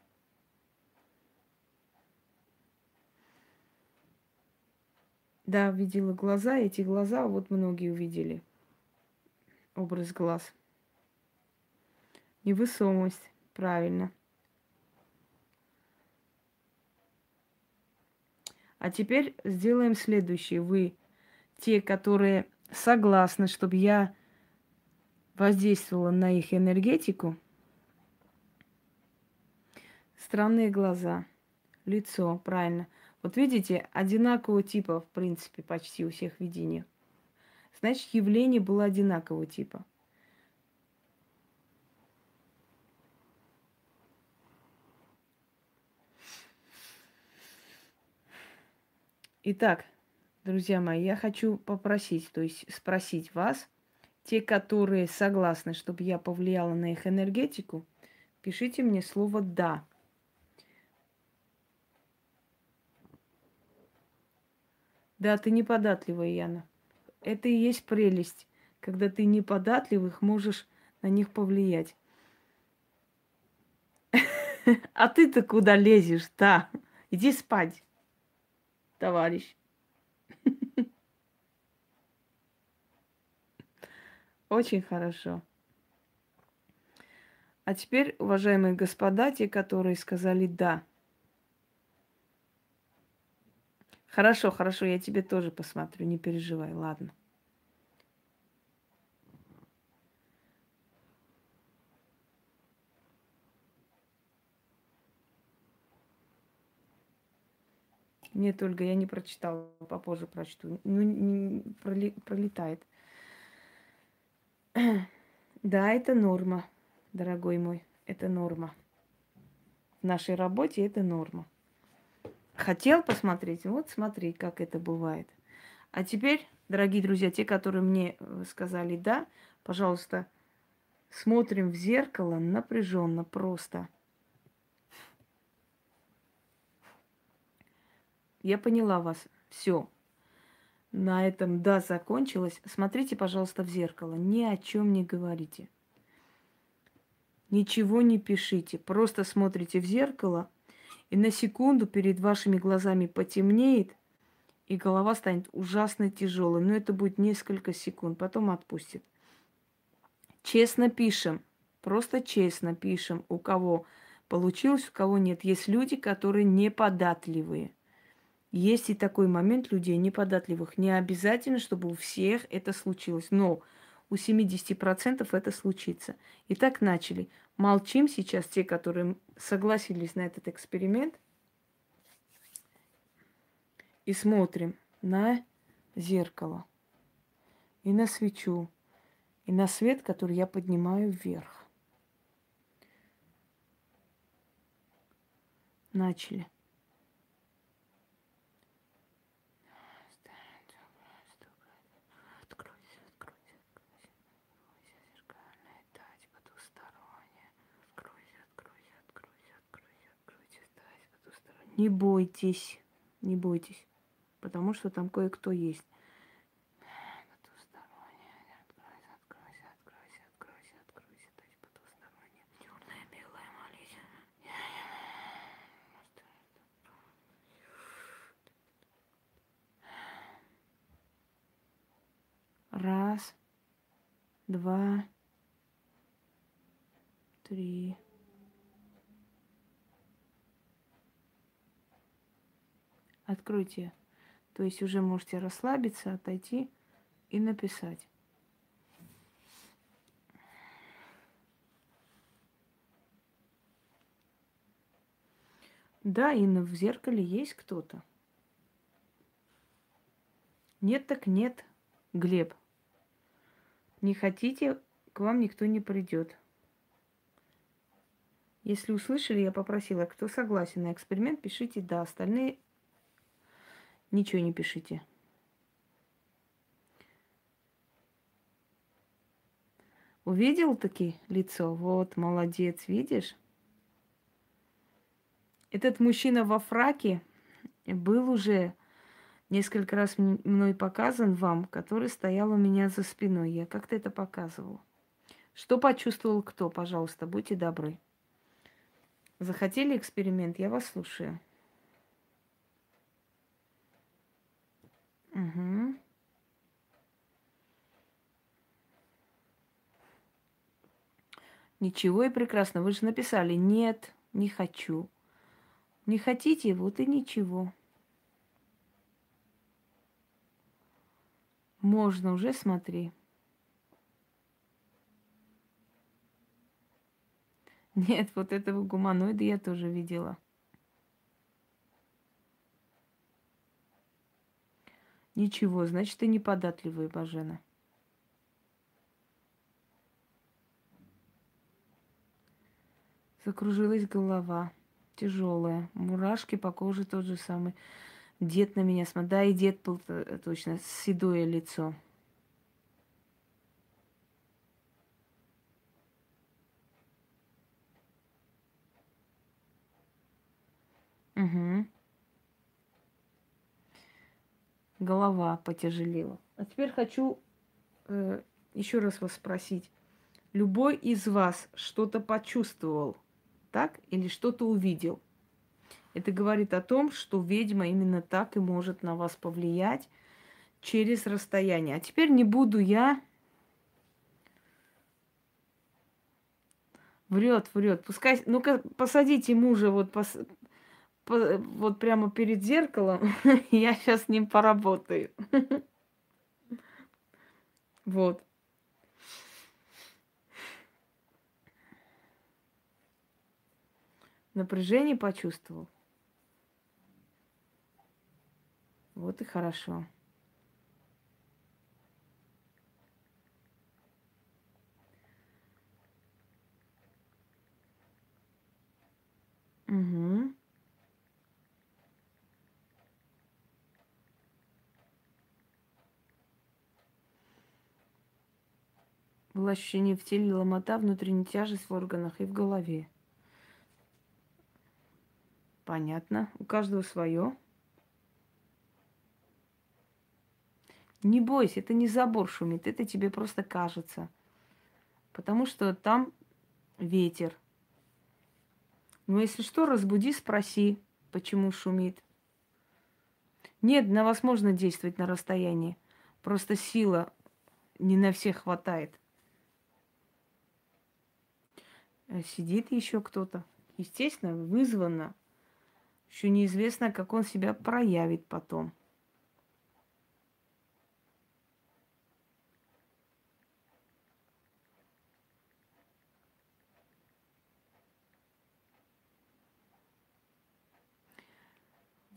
Да, видела глаза, эти глаза вот многие увидели. Образ глаз. Невысомость, правильно. А теперь сделаем следующее. Вы, те, которые согласны, чтобы я воздействовала на их энергетику, странные глаза, лицо, правильно – вот видите, одинакового типа, в принципе, почти у всех видений. Значит, явление было одинакового типа. Итак, друзья мои, я хочу попросить, то есть спросить вас, те, которые согласны, чтобы я повлияла на их энергетику, пишите мне слово «да». Да, ты неподатливая, Яна. Это и есть прелесть, когда ты неподатливых можешь на них повлиять. А ты-то куда лезешь, да? Иди спать, товарищ. Очень хорошо. А теперь, уважаемые господа, те, которые сказали «да», Хорошо, хорошо, я тебе тоже посмотрю, не переживай, ладно. Нет, Ольга, я не прочитала, попозже прочту. Ну, не, проли, пролетает. Да, это норма, дорогой мой, это норма. В нашей работе это норма. Хотел посмотреть? Вот смотри, как это бывает. А теперь, дорогие друзья, те, которые мне э, сказали да, пожалуйста, смотрим в зеркало напряженно, просто. Я поняла вас. Все. На этом да закончилось. Смотрите, пожалуйста, в зеркало. Ни о чем не говорите. Ничего не пишите. Просто смотрите в зеркало и на секунду перед вашими глазами потемнеет, и голова станет ужасно тяжелой. Но это будет несколько секунд, потом отпустит. Честно пишем, просто честно пишем, у кого получилось, у кого нет. Есть люди, которые неподатливые. Есть и такой момент людей неподатливых. Не обязательно, чтобы у всех это случилось. Но у 70% это случится. Итак, начали. Молчим сейчас те, которые согласились на этот эксперимент. И смотрим на зеркало, и на свечу, и на свет, который я поднимаю вверх. Начали. Не бойтесь, не бойтесь. потому что там кое-кто есть. Раз, два, три. Откройте. То есть уже можете расслабиться, отойти и написать. Да, Инна, в зеркале есть кто-то. Нет, так нет, Глеб. Не хотите, к вам никто не придет. Если услышали, я попросила, кто согласен на эксперимент, пишите да. Остальные ничего не пишите. Увидел таки лицо? Вот, молодец, видишь? Этот мужчина во фраке был уже несколько раз мной показан вам, который стоял у меня за спиной. Я как-то это показывала. Что почувствовал кто, пожалуйста, будьте добры. Захотели эксперимент? Я вас слушаю. Угу. Ничего и прекрасно. Вы же написали нет, не хочу. Не хотите, вот и ничего. Можно уже, смотри. Нет, вот этого гуманоида я тоже видела. Ничего, значит, ты неподатливая, Бажена. Закружилась голова, тяжелая, мурашки по коже тот же самый. Дед на меня смотрел. Да, и дед был э, точно, седое лицо. Угу. Голова потяжелела. А теперь хочу э, еще раз вас спросить. Любой из вас что-то почувствовал, так? Или что-то увидел? Это говорит о том, что ведьма именно так и может на вас повлиять через расстояние. А теперь не буду я... Врет, врет. Пускай, ну-ка, посадите мужа вот, пос, по, вот прямо перед зеркалом. я сейчас с ним поработаю. вот. Напряжение почувствовал. Вот и хорошо. Угу. Было ощущение в теле ломота, внутренняя тяжесть в органах и в голове. Понятно. У каждого свое. Не бойся, это не забор шумит, это тебе просто кажется. Потому что там ветер. Но если что, разбуди, спроси, почему шумит. Нет, на вас можно действовать на расстоянии. Просто сила не на всех хватает. Э, сидит еще кто-то. Естественно, вызвано. Еще неизвестно, как он себя проявит потом.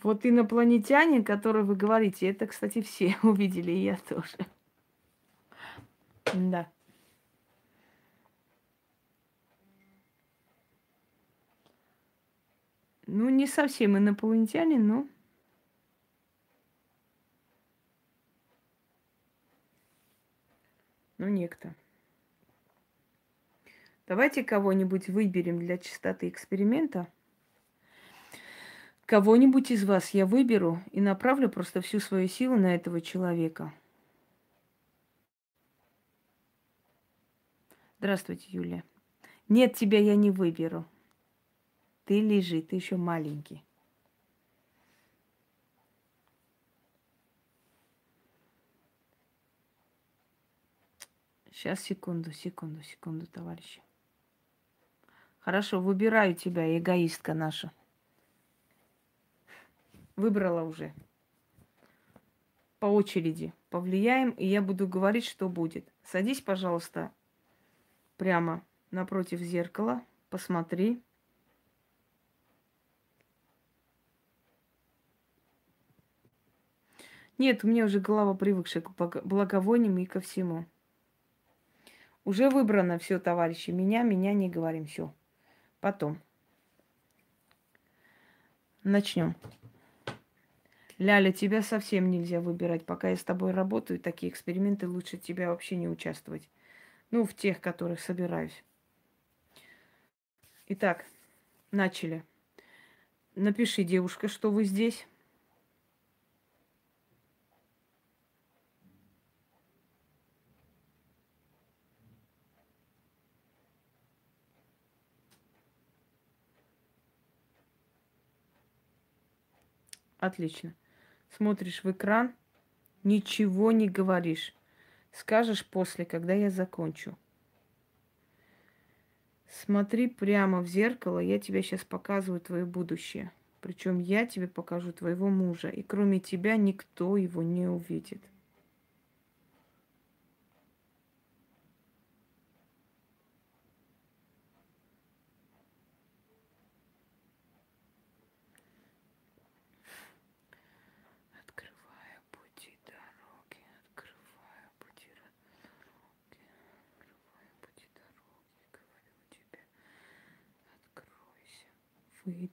Вот инопланетяне, которые вы говорите, это, кстати, все увидели, и я тоже. Да. Ну, не совсем инопланетяне, но... Ну, некто. Давайте кого-нибудь выберем для чистоты эксперимента – Кого-нибудь из вас я выберу и направлю просто всю свою силу на этого человека. Здравствуйте, Юля. Нет, тебя я не выберу. Ты лежи, ты еще маленький. Сейчас, секунду, секунду, секунду, товарищи. Хорошо, выбираю тебя, эгоистка наша. Выбрала уже. По очереди повлияем, и я буду говорить, что будет. Садись, пожалуйста, прямо напротив зеркала, посмотри. Нет, у меня уже голова привыкшая к благовониям и ко всему. Уже выбрано все, товарищи. Меня, меня не говорим. Все. Потом. Начнем. Ляля, тебя совсем нельзя выбирать. Пока я с тобой работаю, такие эксперименты лучше тебя вообще не участвовать. Ну, в тех, которых собираюсь. Итак, начали. Напиши, девушка, что вы здесь. Отлично. Смотришь в экран, ничего не говоришь. Скажешь после, когда я закончу. Смотри прямо в зеркало, я тебе сейчас показываю твое будущее. Причем я тебе покажу твоего мужа, и кроме тебя никто его не увидит.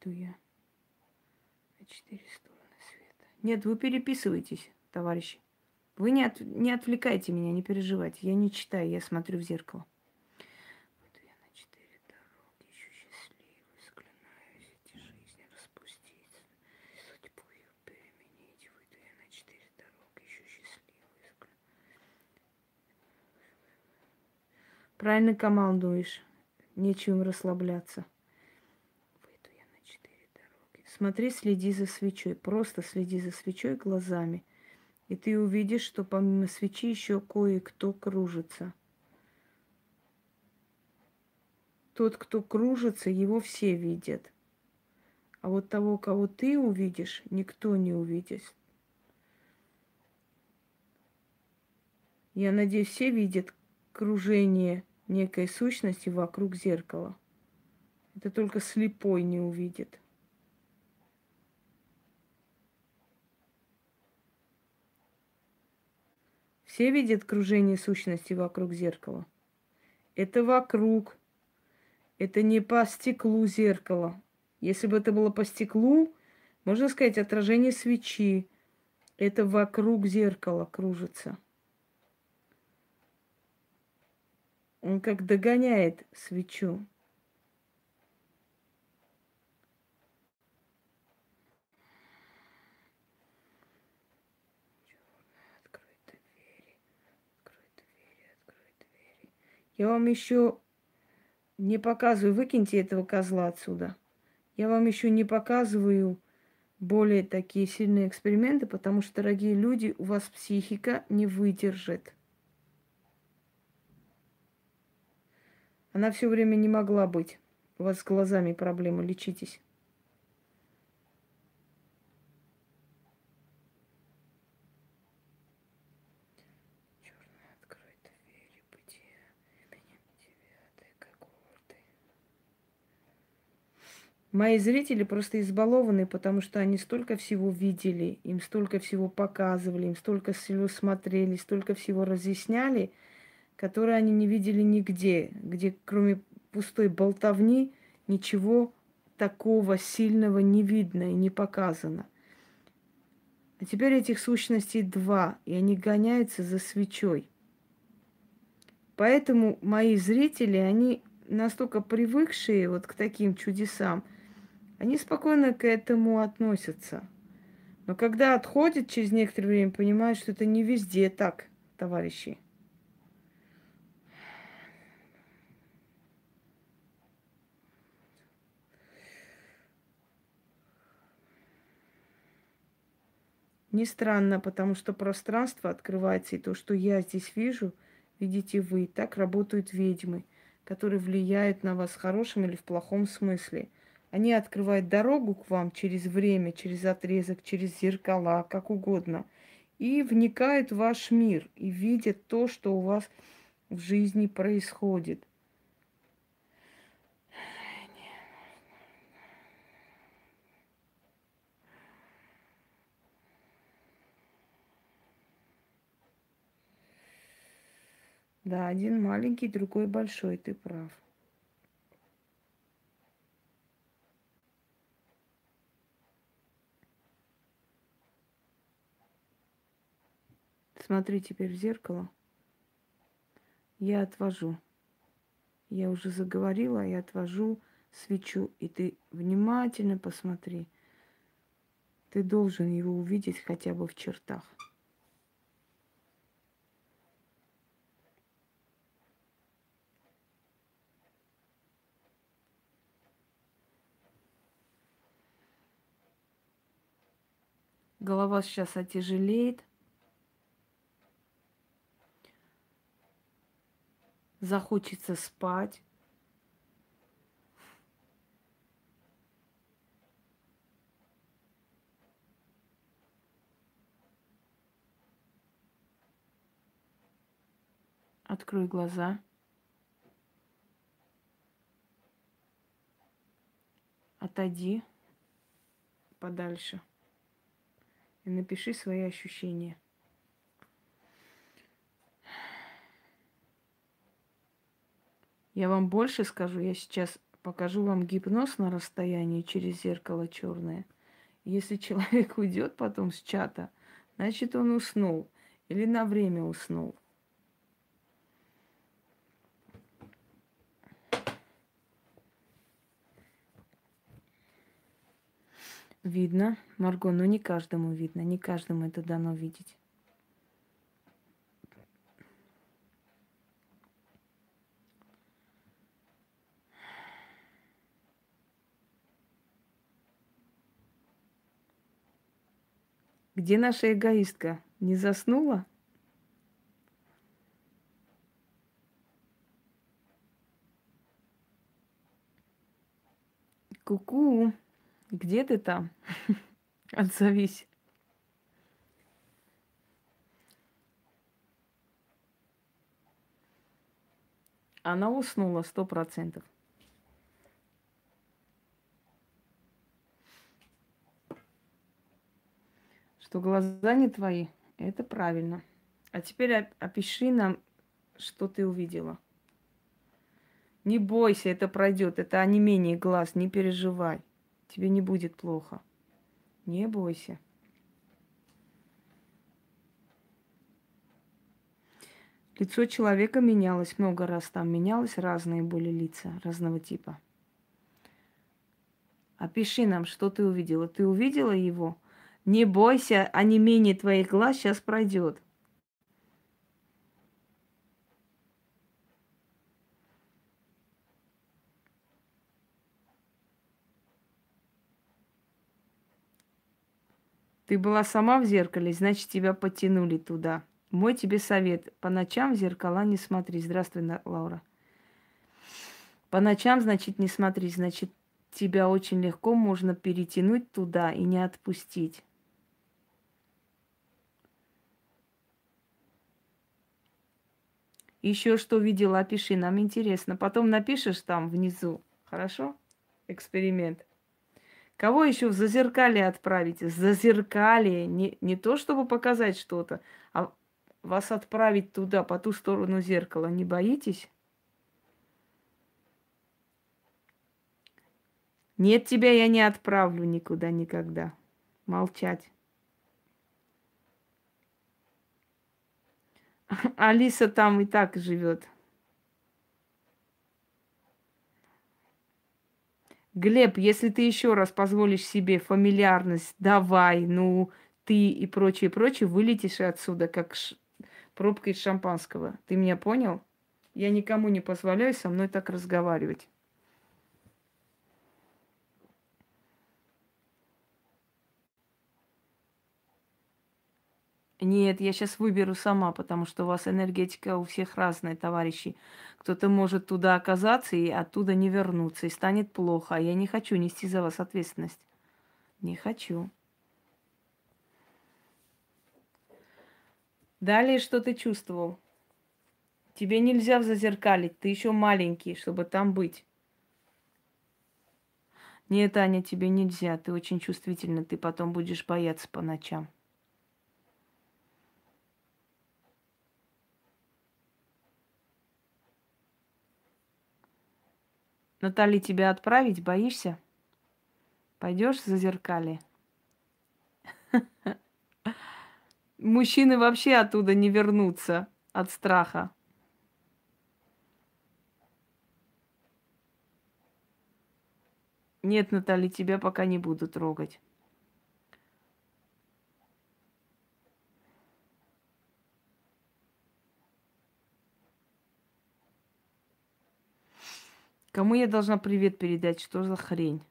Выйду я на четыре стороны света. Нет, вы переписывайтесь, товарищи. Вы не, от, не отвлекайте меня, не переживайте. Я не читаю, я смотрю в зеркало. Выйду я на четыре дороги, ищу счастливую, склонаюсь эти жизни распустить, судьбу ее переменить. Выйду я на четыре дороги, ищу счастливую, склонаюсь. Правильно командуешь. Нечем расслабляться. Смотри, следи за свечой. Просто следи за свечой глазами. И ты увидишь, что помимо свечи еще кое-кто кружится. Тот, кто кружится, его все видят. А вот того, кого ты увидишь, никто не увидит. Я надеюсь, все видят кружение некой сущности вокруг зеркала. Это только слепой не увидит. Все видят кружение сущности вокруг зеркала. Это вокруг. Это не по стеклу зеркала. Если бы это было по стеклу, можно сказать, отражение свечи. Это вокруг зеркала кружится. Он как догоняет свечу. Я вам еще не показываю, выкиньте этого козла отсюда. Я вам еще не показываю более такие сильные эксперименты, потому что, дорогие люди, у вас психика не выдержит. Она все время не могла быть. У вас с глазами проблемы, лечитесь. Мои зрители просто избалованы, потому что они столько всего видели, им столько всего показывали, им столько всего смотрели, столько всего разъясняли, которые они не видели нигде, где кроме пустой болтовни ничего такого сильного не видно и не показано. А теперь этих сущностей два, и они гоняются за свечой. Поэтому мои зрители, они настолько привыкшие вот к таким чудесам – Они спокойно к этому относятся. Но когда отходят через некоторое время, понимают, что это не везде так, товарищи. Не странно, потому что пространство открывается, и то, что я здесь вижу, видите вы. Так работают ведьмы, которые влияют на вас в хорошем или в плохом смысле. Они открывают дорогу к вам через время, через отрезок, через зеркала, как угодно. И вникают в ваш мир и видят то, что у вас в жизни происходит. Да, один маленький, другой большой, ты прав. Смотри теперь в зеркало. Я отвожу. Я уже заговорила, я отвожу свечу. И ты внимательно посмотри. Ты должен его увидеть хотя бы в чертах. Голова сейчас отяжелеет. Захочется спать. Открой глаза. Отойди подальше и напиши свои ощущения. Я вам больше скажу, я сейчас покажу вам гипноз на расстоянии через зеркало черное. Если человек уйдет потом с чата, значит он уснул или на время уснул. Видно, Марго, но не каждому видно, не каждому это дано видеть. Где наша эгоистка? Не заснула? Ку-ку. Где ты там? Отзовись. Она уснула сто процентов. Что глаза не твои, это правильно. А теперь опиши нам, что ты увидела. Не бойся, это пройдет. Это онемение глаз, не переживай. Тебе не будет плохо. Не бойся. Лицо человека менялось много раз. Там менялось разные были лица разного типа. Опиши нам, что ты увидела. Ты увидела его? Не бойся, а не менее твоих глаз сейчас пройдет. Ты была сама в зеркале, значит, тебя потянули туда. Мой тебе совет. По ночам в зеркала не смотри. Здравствуй, Лаура. По ночам, значит, не смотри. Значит, тебя очень легко можно перетянуть туда и не отпустить. Еще что видела, опиши, нам интересно. Потом напишешь там внизу. Хорошо? Эксперимент. Кого еще в зазеркалье отправить? Зазеркалье. Не, не то, чтобы показать что-то, а вас отправить туда, по ту сторону зеркала. Не боитесь? Нет, тебя я не отправлю никуда никогда. Молчать. Алиса там и так живет. Глеб, если ты еще раз позволишь себе фамильярность, давай, ну, ты и прочее, прочее, вылетишь отсюда, как ш... пробка из шампанского. Ты меня понял? Я никому не позволяю со мной так разговаривать. Нет, я сейчас выберу сама, потому что у вас энергетика у всех разная, товарищи. Кто-то может туда оказаться и оттуда не вернуться, и станет плохо. А я не хочу нести за вас ответственность. Не хочу. Далее, что ты чувствовал? Тебе нельзя зазеркалить, ты еще маленький, чтобы там быть. Нет, Аня, тебе нельзя, ты очень чувствительна, ты потом будешь бояться по ночам. Натали, тебя отправить боишься? Пойдешь за зеркали? Мужчины вообще оттуда не вернутся от страха. Нет, Натали, тебя пока не буду трогать. Кому я должна привет передать? Что за хрень?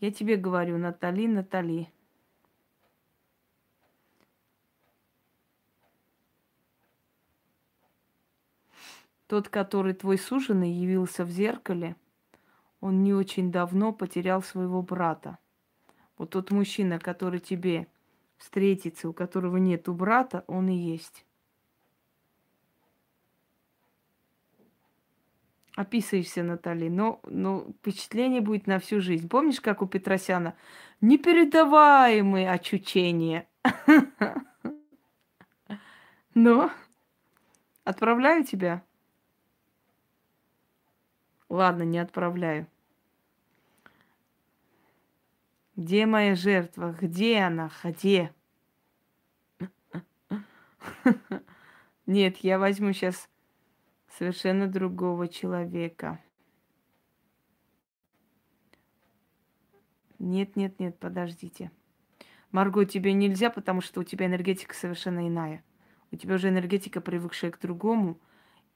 Я тебе говорю, Натали, Натали. Тот, который твой суженый явился в зеркале, он не очень давно потерял своего брата. Вот тот мужчина, который тебе встретится, у которого нету брата, он и есть. Описываешься, Натали, но, но впечатление будет на всю жизнь. Помнишь, как у Петросяна? Непередаваемые очучения. Но отправляю тебя. Ладно, не отправляю. Где моя жертва? Где она? Где? Нет, я возьму сейчас совершенно другого человека. Нет, нет, нет, подождите. Марго, тебе нельзя, потому что у тебя энергетика совершенно иная. У тебя уже энергетика, привыкшая к другому.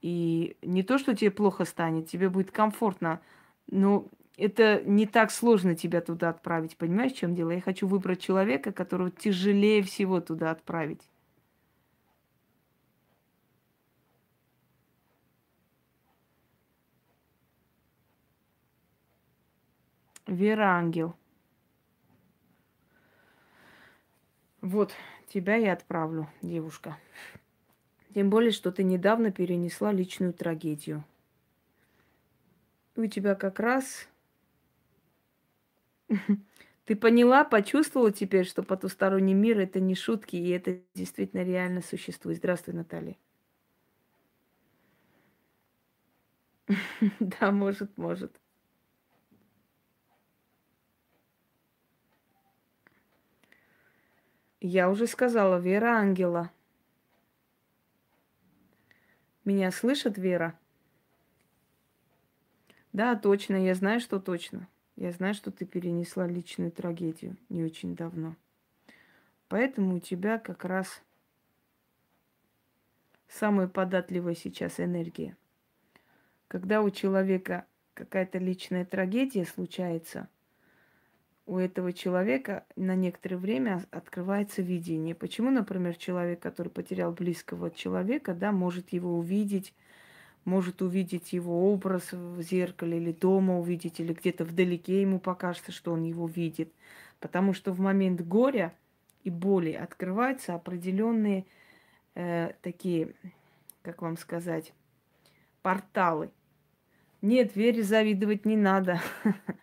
И не то, что тебе плохо станет, тебе будет комфортно, но это не так сложно тебя туда отправить. Понимаешь, в чем дело? Я хочу выбрать человека, которого тяжелее всего туда отправить. Вера Ангел. Вот, тебя я отправлю, девушка. Тем более, что ты недавно перенесла личную трагедию. И у тебя как раз... Ты поняла, почувствовала теперь, что потусторонний мир это не шутки, и это действительно реально существует. Здравствуй, Наталья. Да, может, может. Я уже сказала, Вера ангела. Меня слышит Вера? Да, точно, я знаю, что точно. Я знаю, что ты перенесла личную трагедию не очень давно. Поэтому у тебя как раз самая податливая сейчас энергия. Когда у человека какая-то личная трагедия случается – у этого человека на некоторое время открывается видение. Почему, например, человек, который потерял близкого человека, да, может его увидеть, может увидеть его образ в зеркале или дома увидеть, или где-то вдалеке ему покажется, что он его видит. Потому что в момент горя и боли открываются определенные э, такие, как вам сказать, порталы. Нет, Вере завидовать не надо.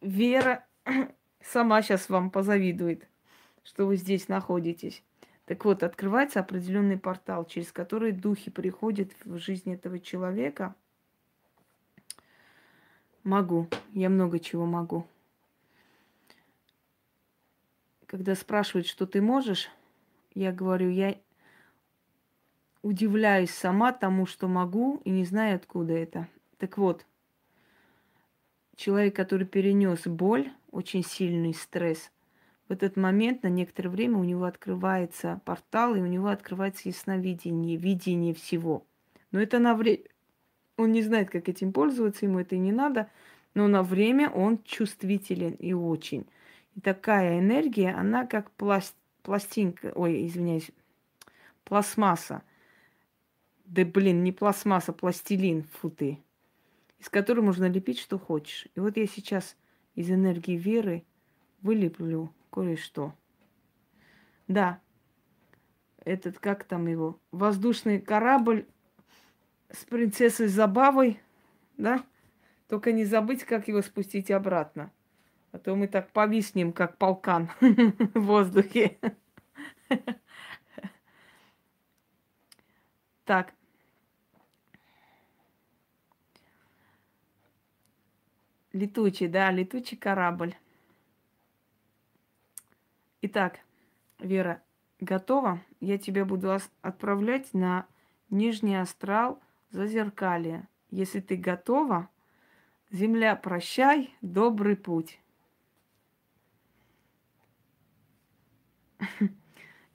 Вера сама сейчас вам позавидует, что вы здесь находитесь. Так вот, открывается определенный портал, через который духи приходят в жизнь этого человека. Могу, я много чего могу. Когда спрашивают, что ты можешь, я говорю, я удивляюсь сама тому, что могу, и не знаю, откуда это. Так вот, человек, который перенес боль, очень сильный стресс, в этот момент на некоторое время у него открывается портал, и у него открывается ясновидение, видение всего. Но это на время... Он не знает, как этим пользоваться, ему это и не надо, но на время он чувствителен и очень. И такая энергия, она как пласт... пластинка, ой, извиняюсь, пластмасса. Да блин, не пластмасса, пластилин, фу ты. Из которой можно лепить, что хочешь. И вот я сейчас из энергии веры вылеплю кое-что. Да, этот, как там его, воздушный корабль с принцессой Забавой, да? Только не забыть, как его спустить обратно. А то мы так повиснем, как полкан в воздухе. Так. Летучий, да, летучий корабль. Итак, Вера, готова? Я тебя буду отправлять на нижний астрал зазеркалье. Если ты готова, земля, прощай, добрый путь.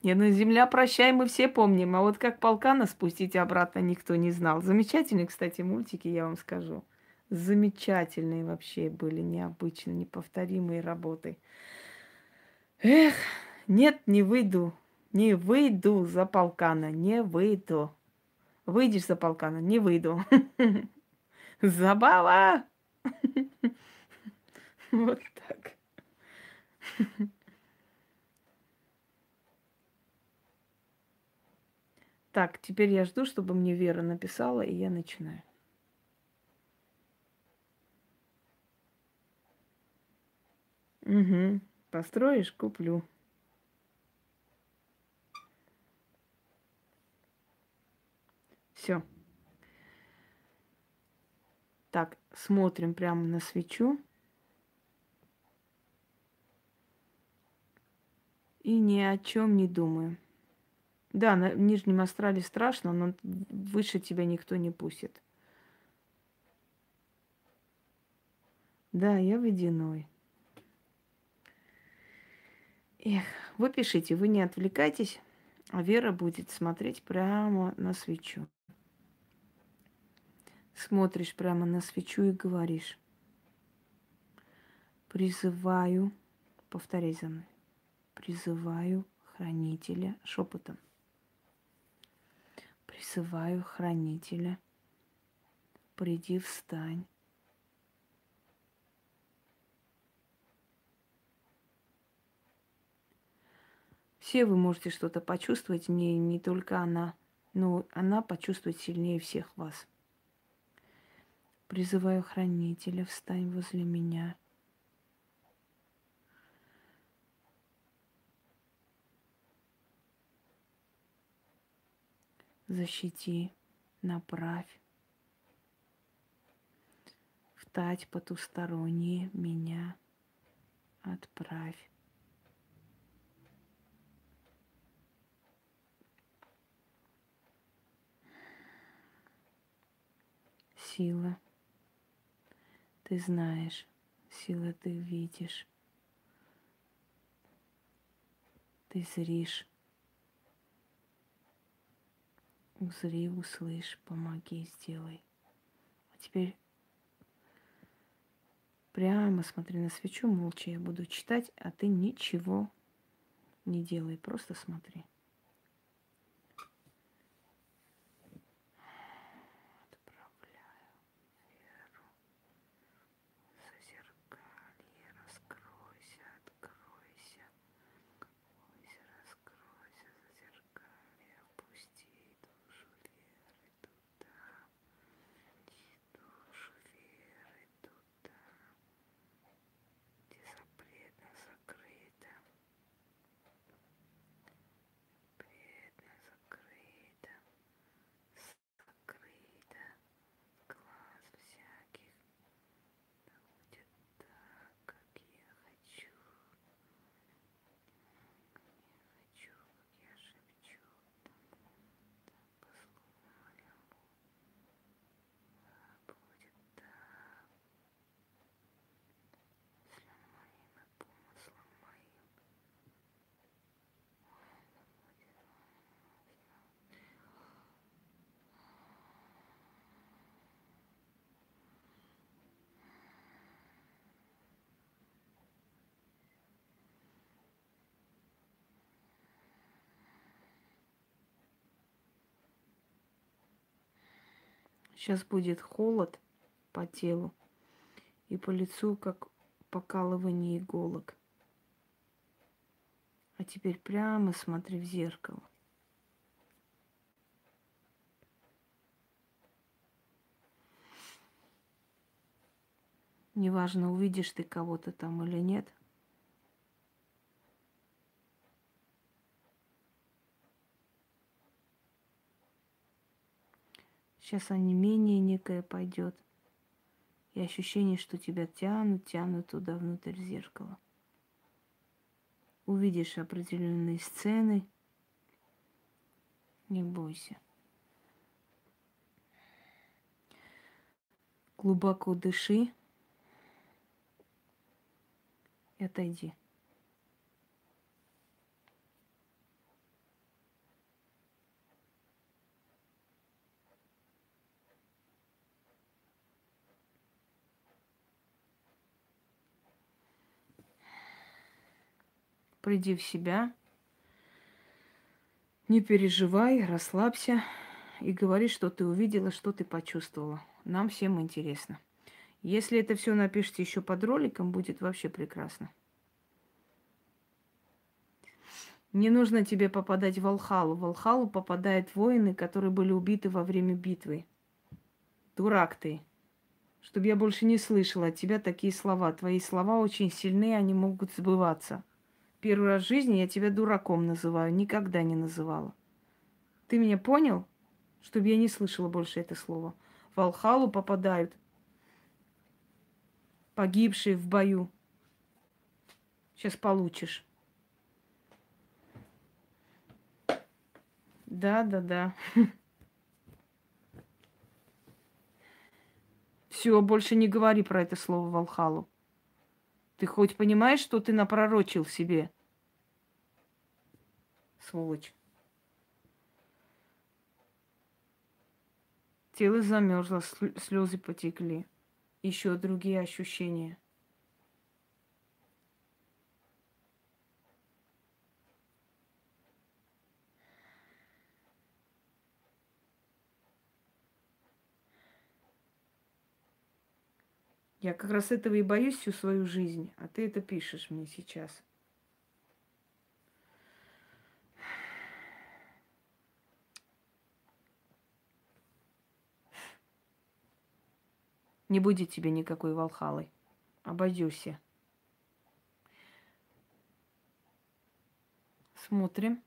Не, ну земля, прощай, мы все помним. А вот как полкана спустить обратно никто не знал. Замечательные, кстати, мультики, я вам скажу. Замечательные вообще были, необычные, неповторимые работы. Эх, нет, не выйду. Не выйду за полкана, не выйду. Выйдешь за полкана, не выйду. Забава! Вот так. Так, теперь я жду, чтобы мне Вера написала, и я начинаю. Угу. Построишь, куплю. Все. Так, смотрим прямо на свечу. И ни о чем не думаем. Да, на нижнем астрале страшно, но выше тебя никто не пустит. Да, я водяной. Эх, вы пишите, вы не отвлекайтесь, а Вера будет смотреть прямо на свечу. Смотришь прямо на свечу и говоришь. Призываю, повторяй за мной, призываю хранителя шепотом призываю хранителя. Приди, встань. Все вы можете что-то почувствовать, не, не только она, но она почувствует сильнее всех вас. Призываю хранителя, встань возле меня – защити, направь, втать потусторонние меня, отправь. Сила, ты знаешь, сила ты видишь, ты зришь, Узри, услышь, помоги, сделай. А теперь прямо смотри на свечу, молча я буду читать, а ты ничего не делай, просто смотри. Сейчас будет холод по телу и по лицу, как покалывание иголок. А теперь прямо смотри в зеркало. Неважно, увидишь ты кого-то там или нет. Сейчас онемение некое пойдет. И ощущение, что тебя тянут, тянут туда внутрь зеркала. Увидишь определенные сцены. Не бойся. Глубоко дыши и отойди. Приди в себя, не переживай, расслабься и говори, что ты увидела, что ты почувствовала. Нам всем интересно. Если это все напишите еще под роликом, будет вообще прекрасно. Не нужно тебе попадать в Алхалу. В Алхалу попадают воины, которые были убиты во время битвы. Дурак ты. Чтобы я больше не слышала от тебя такие слова. Твои слова очень сильные, они могут сбываться. Первый раз в жизни я тебя дураком называю. Никогда не называла. Ты меня понял? Чтобы я не слышала больше это слово. В Алхалу попадают погибшие в бою. Сейчас получишь. Да, да, да. Все, больше не говори про это слово Валхалу. Ты хоть понимаешь, что ты напророчил себе? Сволочь. Тело замерзло, слезы потекли еще другие ощущения. Я как раз этого и боюсь всю свою жизнь, а ты это пишешь мне сейчас. Не будет тебе никакой Валхалы. Обойдешься. Смотрим.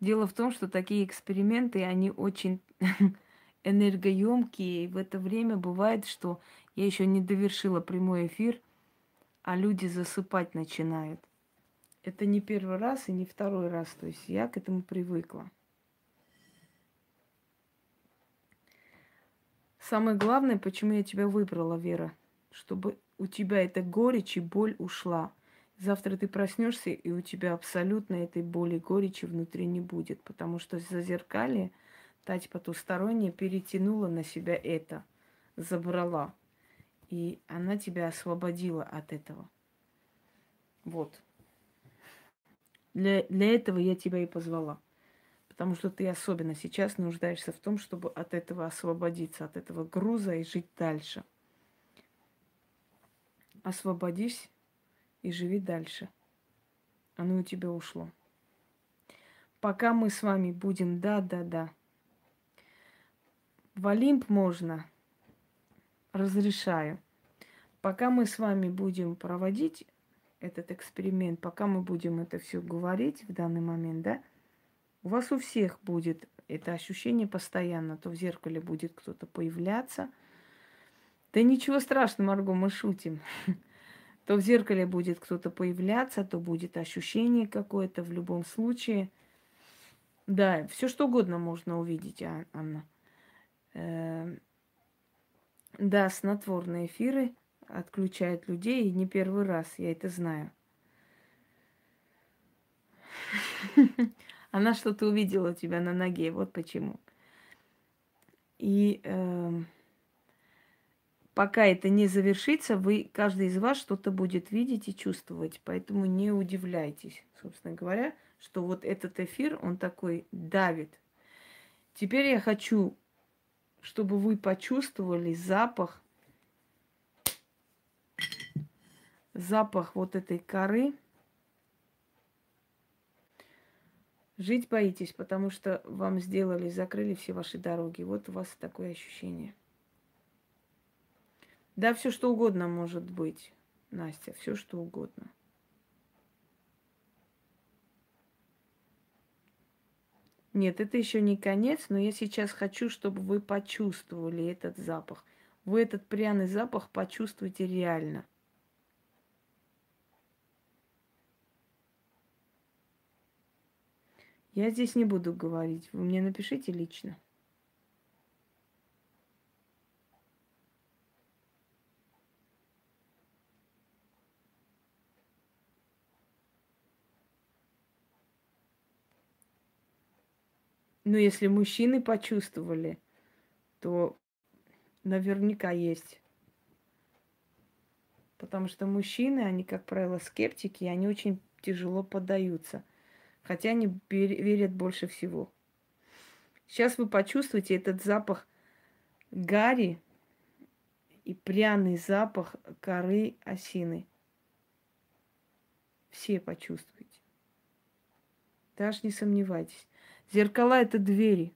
Дело в том, что такие эксперименты, они очень энергоемкие. И в это время бывает, что я еще не довершила прямой эфир, а люди засыпать начинают. Это не первый раз и не второй раз. То есть я к этому привыкла. Самое главное, почему я тебя выбрала, Вера, чтобы у тебя эта горечь и боль ушла. Завтра ты проснешься, и у тебя абсолютно этой боли и горечи внутри не будет, потому что зазеркалье, тать потусторонняя, перетянула на себя это, забрала. И она тебя освободила от этого. Вот. Для, для этого я тебя и позвала. Потому что ты особенно сейчас нуждаешься в том, чтобы от этого освободиться, от этого груза и жить дальше. Освободись и живи дальше. Оно у тебя ушло. Пока мы с вами будем, да, да, да. В Олимп можно, разрешаю. Пока мы с вами будем проводить этот эксперимент, пока мы будем это все говорить в данный момент, да, у вас у всех будет это ощущение постоянно. То в зеркале будет кто-то появляться. Да ничего страшного, Марго, мы шутим. То в зеркале будет кто-то появляться, то будет ощущение какое-то в любом случае. Да, все что угодно можно увидеть, а, Анна. Эм, да, снотворные эфиры отключают людей, и не первый раз, я это знаю. Она что-то увидела у тебя на ноге, вот почему. И э, пока это не завершится, вы, каждый из вас что-то будет видеть и чувствовать. Поэтому не удивляйтесь, собственно говоря, что вот этот эфир, он такой давит. Теперь я хочу, чтобы вы почувствовали запах, запах вот этой коры. Жить боитесь, потому что вам сделали, закрыли все ваши дороги. Вот у вас такое ощущение. Да, все что угодно может быть, Настя, все что угодно. Нет, это еще не конец, но я сейчас хочу, чтобы вы почувствовали этот запах. Вы этот пряный запах почувствуете реально. Я здесь не буду говорить. Вы мне напишите лично. Ну, если мужчины почувствовали, то наверняка есть. Потому что мужчины, они, как правило, скептики, и они очень тяжело поддаются. Хотя они верят больше всего. Сейчас вы почувствуете этот запах гари и пряный запах коры осины. Все почувствуете. Даже не сомневайтесь. Зеркала это двери.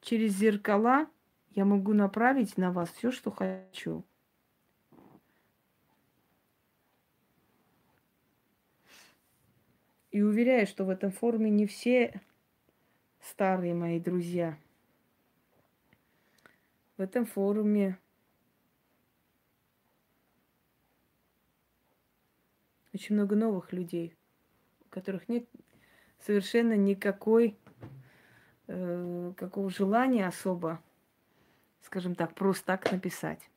Через зеркала я могу направить на вас все, что хочу. И уверяю, что в этом форуме не все старые мои друзья. В этом форуме очень много новых людей, у которых нет совершенно никакой э, какого желания особо, скажем так, просто так написать.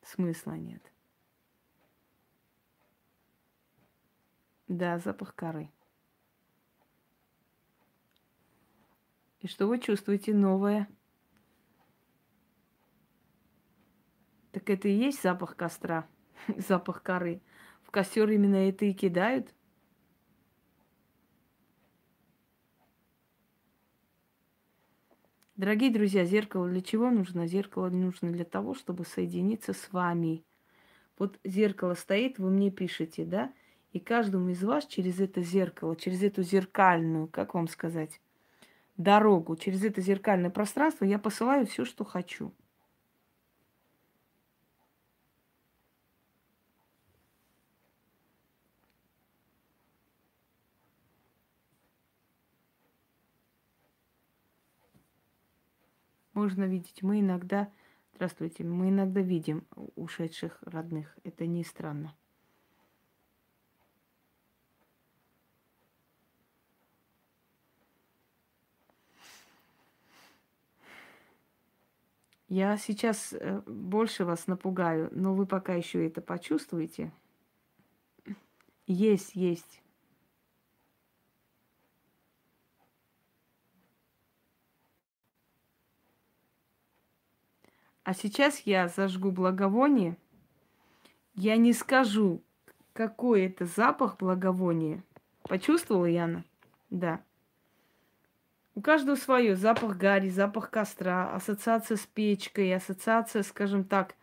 Смысла нет. Да, запах коры. И что вы чувствуете новое? Так это и есть запах костра, запах коры. В костер именно это и кидают – Дорогие друзья, зеркало для чего нужно? Зеркало нужно для того, чтобы соединиться с вами. Вот зеркало стоит, вы мне пишете, да? И каждому из вас через это зеркало, через эту зеркальную, как вам сказать, дорогу, через это зеркальное пространство я посылаю все, что хочу. можно видеть. Мы иногда, здравствуйте, мы иногда видим ушедших родных. Это не странно. Я сейчас э, больше вас напугаю, но вы пока еще это почувствуете. Есть, есть. А сейчас я зажгу благовоние. Я не скажу, какой это запах благовония. Почувствовала, Яна? Да. У каждого свое. Запах гари, запах костра, ассоциация с печкой, ассоциация, скажем так,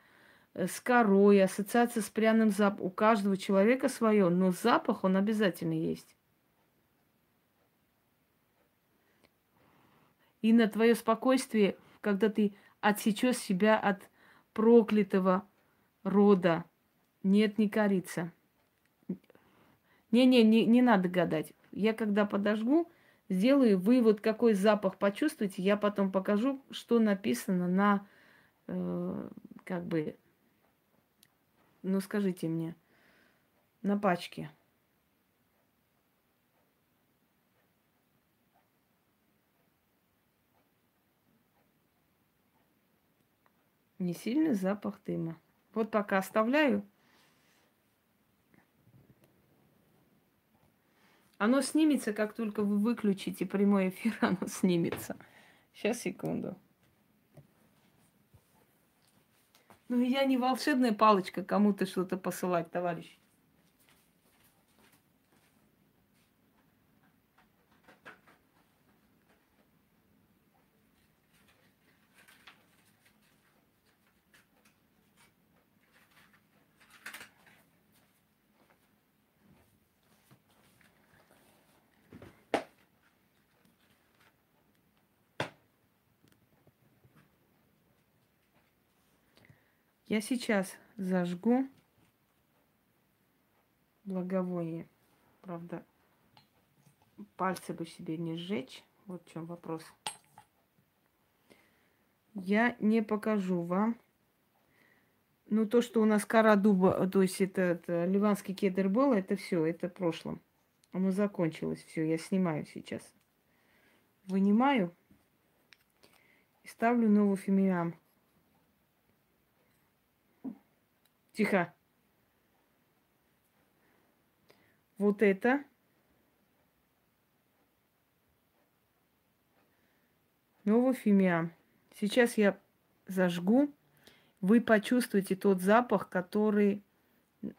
э, с корой, ассоциация с пряным запахом. У каждого человека свое, но запах он обязательно есть. И на твое спокойствие, когда ты отсечешь себя от проклятого рода. Нет, не корица. Не-не, не, не надо гадать. Я когда подожгу, сделаю вывод, какой запах почувствуете. Я потом покажу, что написано на, э, как бы, ну скажите мне, на пачке. Не сильный запах дыма. Вот пока оставляю. Оно снимется, как только вы выключите прямой эфир, оно снимется. Сейчас, секунду. Ну, я не волшебная палочка кому-то что-то посылать, товарищ. Я сейчас зажгу благовоние. Правда, пальцы бы себе не сжечь. Вот в чем вопрос. Я не покажу вам. Ну, то, что у нас кора дуба, то есть это, это ливанский кедр был, это все, это в прошлом. Оно закончилось, все, я снимаю сейчас. Вынимаю и ставлю новый фимиам. Тихо. Вот это. Новый фимиам. Сейчас я зажгу. Вы почувствуете тот запах, который,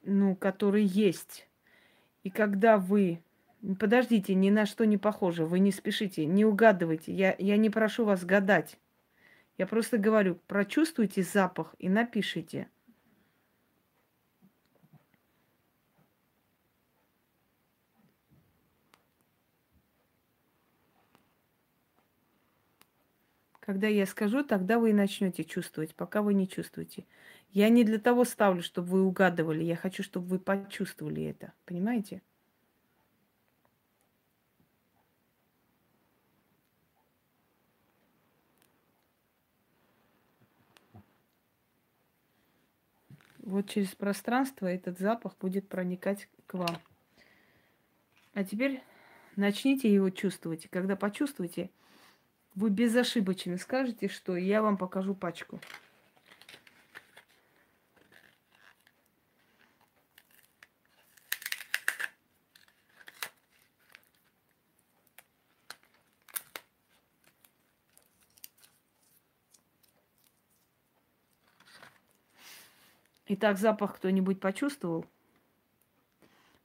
ну, который есть. И когда вы... Подождите, ни на что не похоже. Вы не спешите, не угадывайте. Я, я не прошу вас гадать. Я просто говорю, прочувствуйте запах и напишите – Когда я скажу, тогда вы и начнете чувствовать, пока вы не чувствуете. Я не для того ставлю, чтобы вы угадывали, я хочу, чтобы вы почувствовали это. Понимаете? Вот через пространство этот запах будет проникать к вам. А теперь начните его чувствовать. Когда почувствуете, вы безошибочно скажете, что я вам покажу пачку. Итак, запах кто-нибудь почувствовал?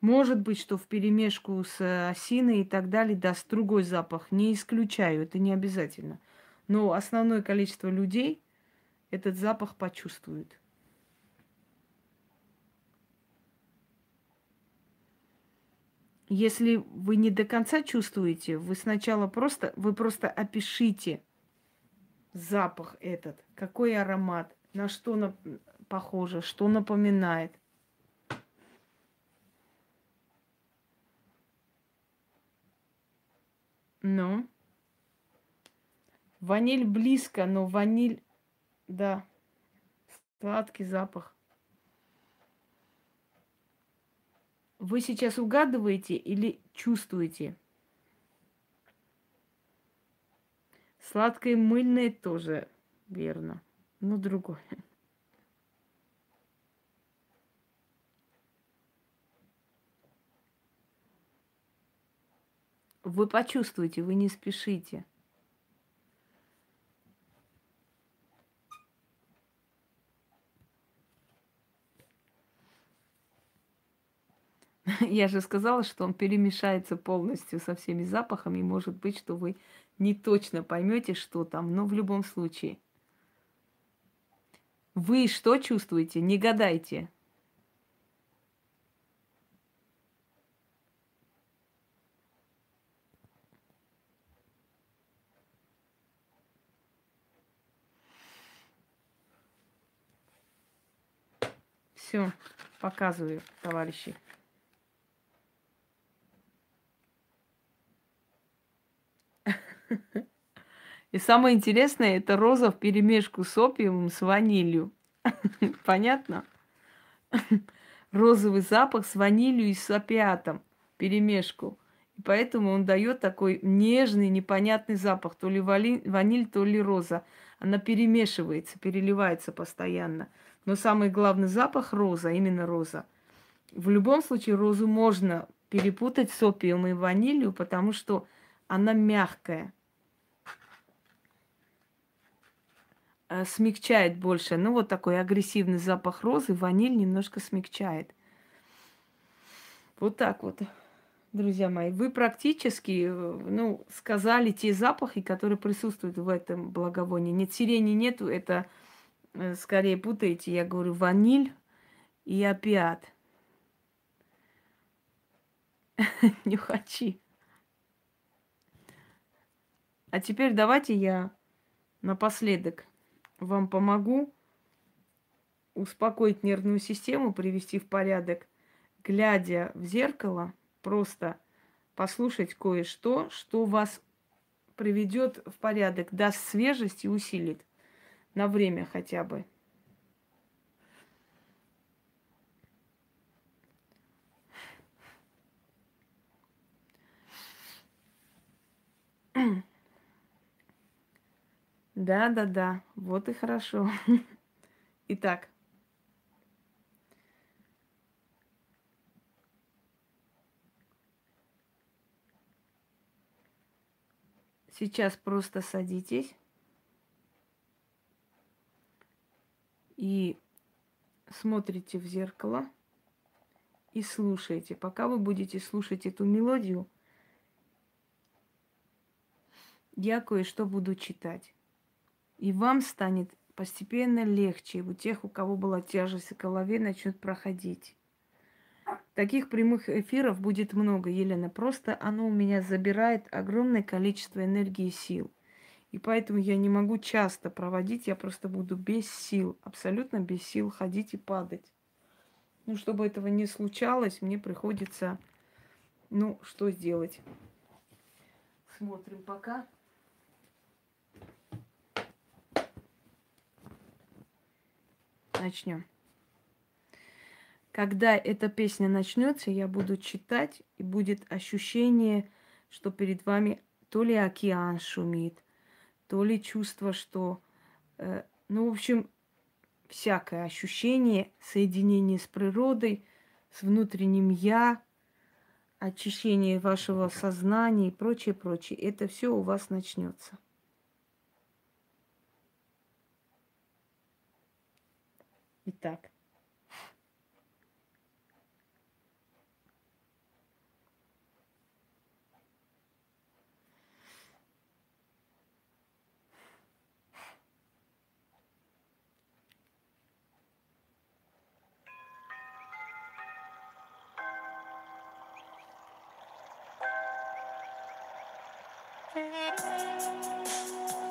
Может быть, что в перемешку с э, осиной и так далее даст другой запах. Не исключаю, это не обязательно. Но основное количество людей этот запах почувствует. Если вы не до конца чувствуете, вы сначала просто, вы просто опишите запах этот, какой аромат, на что похоже, что напоминает – Ну. Ваниль близко, но ваниль, да, сладкий запах. Вы сейчас угадываете или чувствуете? Сладкое мыльное тоже верно, но другое. Вы почувствуете, вы не спешите. Я же сказала, что он перемешается полностью со всеми запахами. Может быть, что вы не точно поймете, что там, но в любом случае. Вы что чувствуете? Не гадайте. Все, показываю, товарищи. И самое интересное, это роза в перемешку с опиумом с ванилью. Понятно? Розовый запах с ванилью и с опиатом перемешку. И поэтому он дает такой нежный, непонятный запах. То ли ваниль, то ли роза. Она перемешивается, переливается постоянно. Но самый главный запах роза, именно роза. В любом случае розу можно перепутать с опиумом и ванилью, потому что она мягкая. Э, смягчает больше. Ну, вот такой агрессивный запах розы, ваниль немножко смягчает. Вот так вот, друзья мои. Вы практически, э, ну, сказали те запахи, которые присутствуют в этом благовонии. Нет, сирени нету, это скорее путаете, я говорю ваниль и опиат. Нюхачи. А теперь давайте я напоследок вам помогу успокоить нервную систему, привести в порядок, глядя в зеркало, просто послушать кое-что, что вас приведет в порядок, даст свежесть и усилит на время хотя бы. Да, да, да, вот и хорошо. Итак, сейчас просто садитесь и смотрите в зеркало и слушаете. Пока вы будете слушать эту мелодию, я кое-что буду читать. И вам станет постепенно легче. У тех, у кого была тяжесть в голове, начнет проходить. Таких прямых эфиров будет много, Елена. Просто оно у меня забирает огромное количество энергии и сил. И поэтому я не могу часто проводить, я просто буду без сил, абсолютно без сил ходить и падать. Ну, чтобы этого не случалось, мне приходится, ну, что сделать. Смотрим пока. начнем. Когда эта песня начнется, я буду читать, и будет ощущение, что перед вами то ли океан шумит, то ли чувство, что, э, ну, в общем, всякое ощущение соединения с природой, с внутренним я, очищение вашего сознания и прочее, прочее. Это все у вас начнется. Итак. Thank you.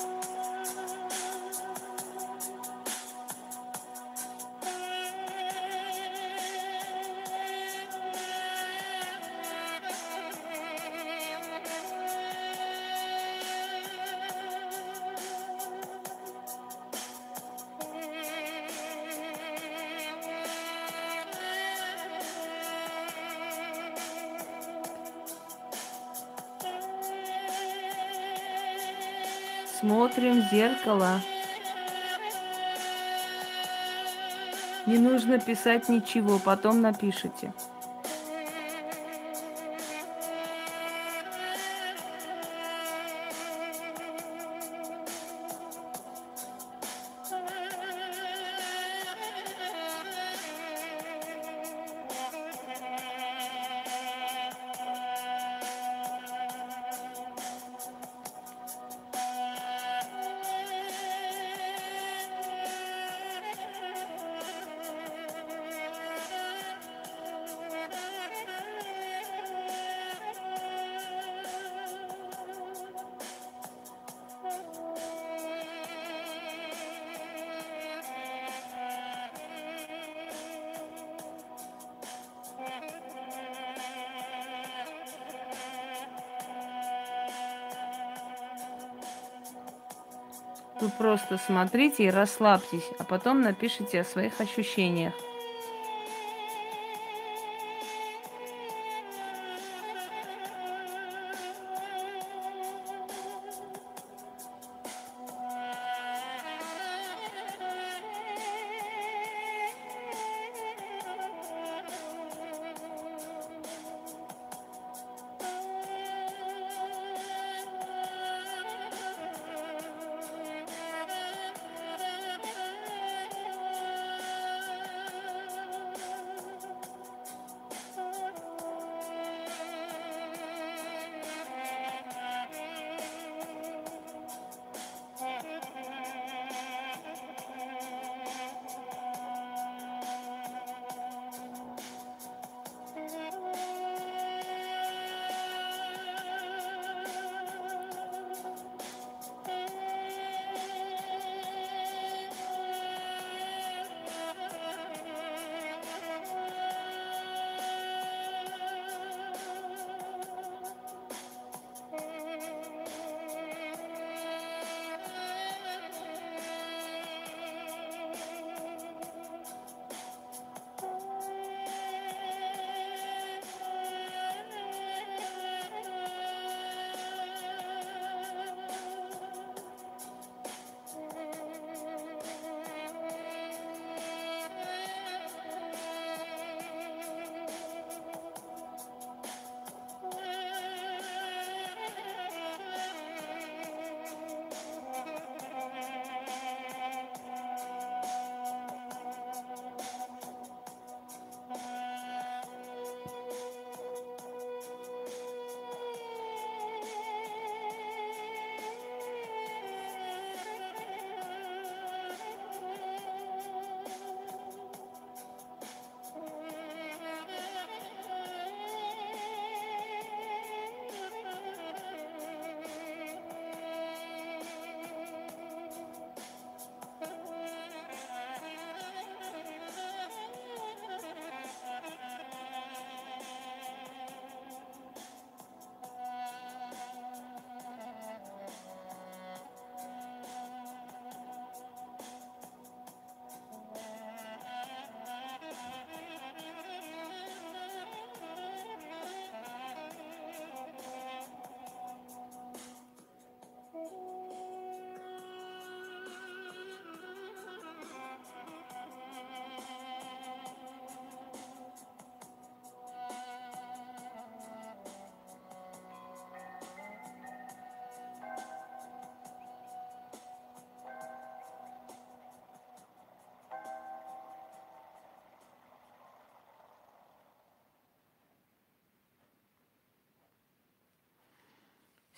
Смотрим в зеркало. Не нужно писать ничего, потом напишите. Просто смотрите и расслабьтесь, а потом напишите о своих ощущениях.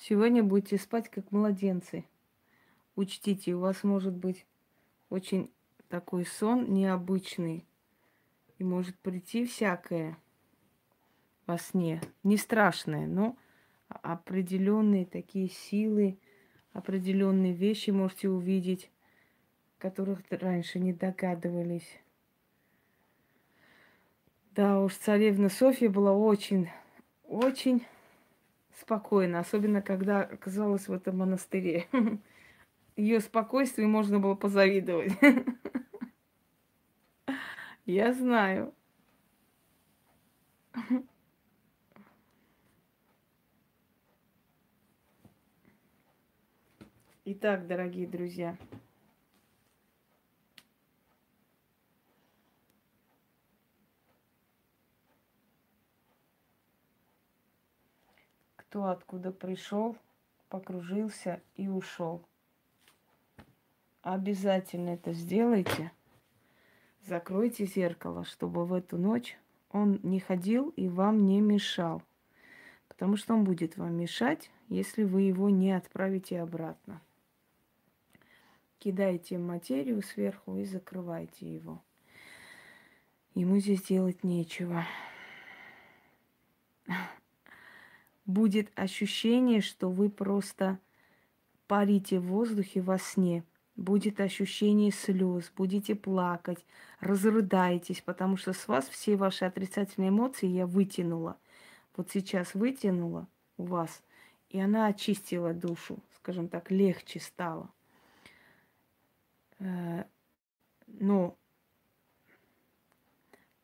Сегодня будете спать как младенцы. Учтите, у вас может быть очень такой сон необычный. И может прийти всякое во сне. Не страшное, но определенные такие силы, определенные вещи можете увидеть, которых раньше не догадывались. Да уж, царевна Софья была очень, очень спокойна, особенно когда оказалась в этом монастыре. Ее спокойствию можно было позавидовать. Я знаю. Итак, дорогие друзья, кто откуда пришел, покружился и ушел. Обязательно это сделайте. Закройте зеркало, чтобы в эту ночь он не ходил и вам не мешал. Потому что он будет вам мешать, если вы его не отправите обратно кидаете материю сверху и закрываете его. Ему здесь делать нечего. Будет ощущение, что вы просто парите в воздухе во сне. Будет ощущение слез, будете плакать, разрыдаетесь, потому что с вас все ваши отрицательные эмоции я вытянула. Вот сейчас вытянула у вас, и она очистила душу, скажем так, легче стало. Э, но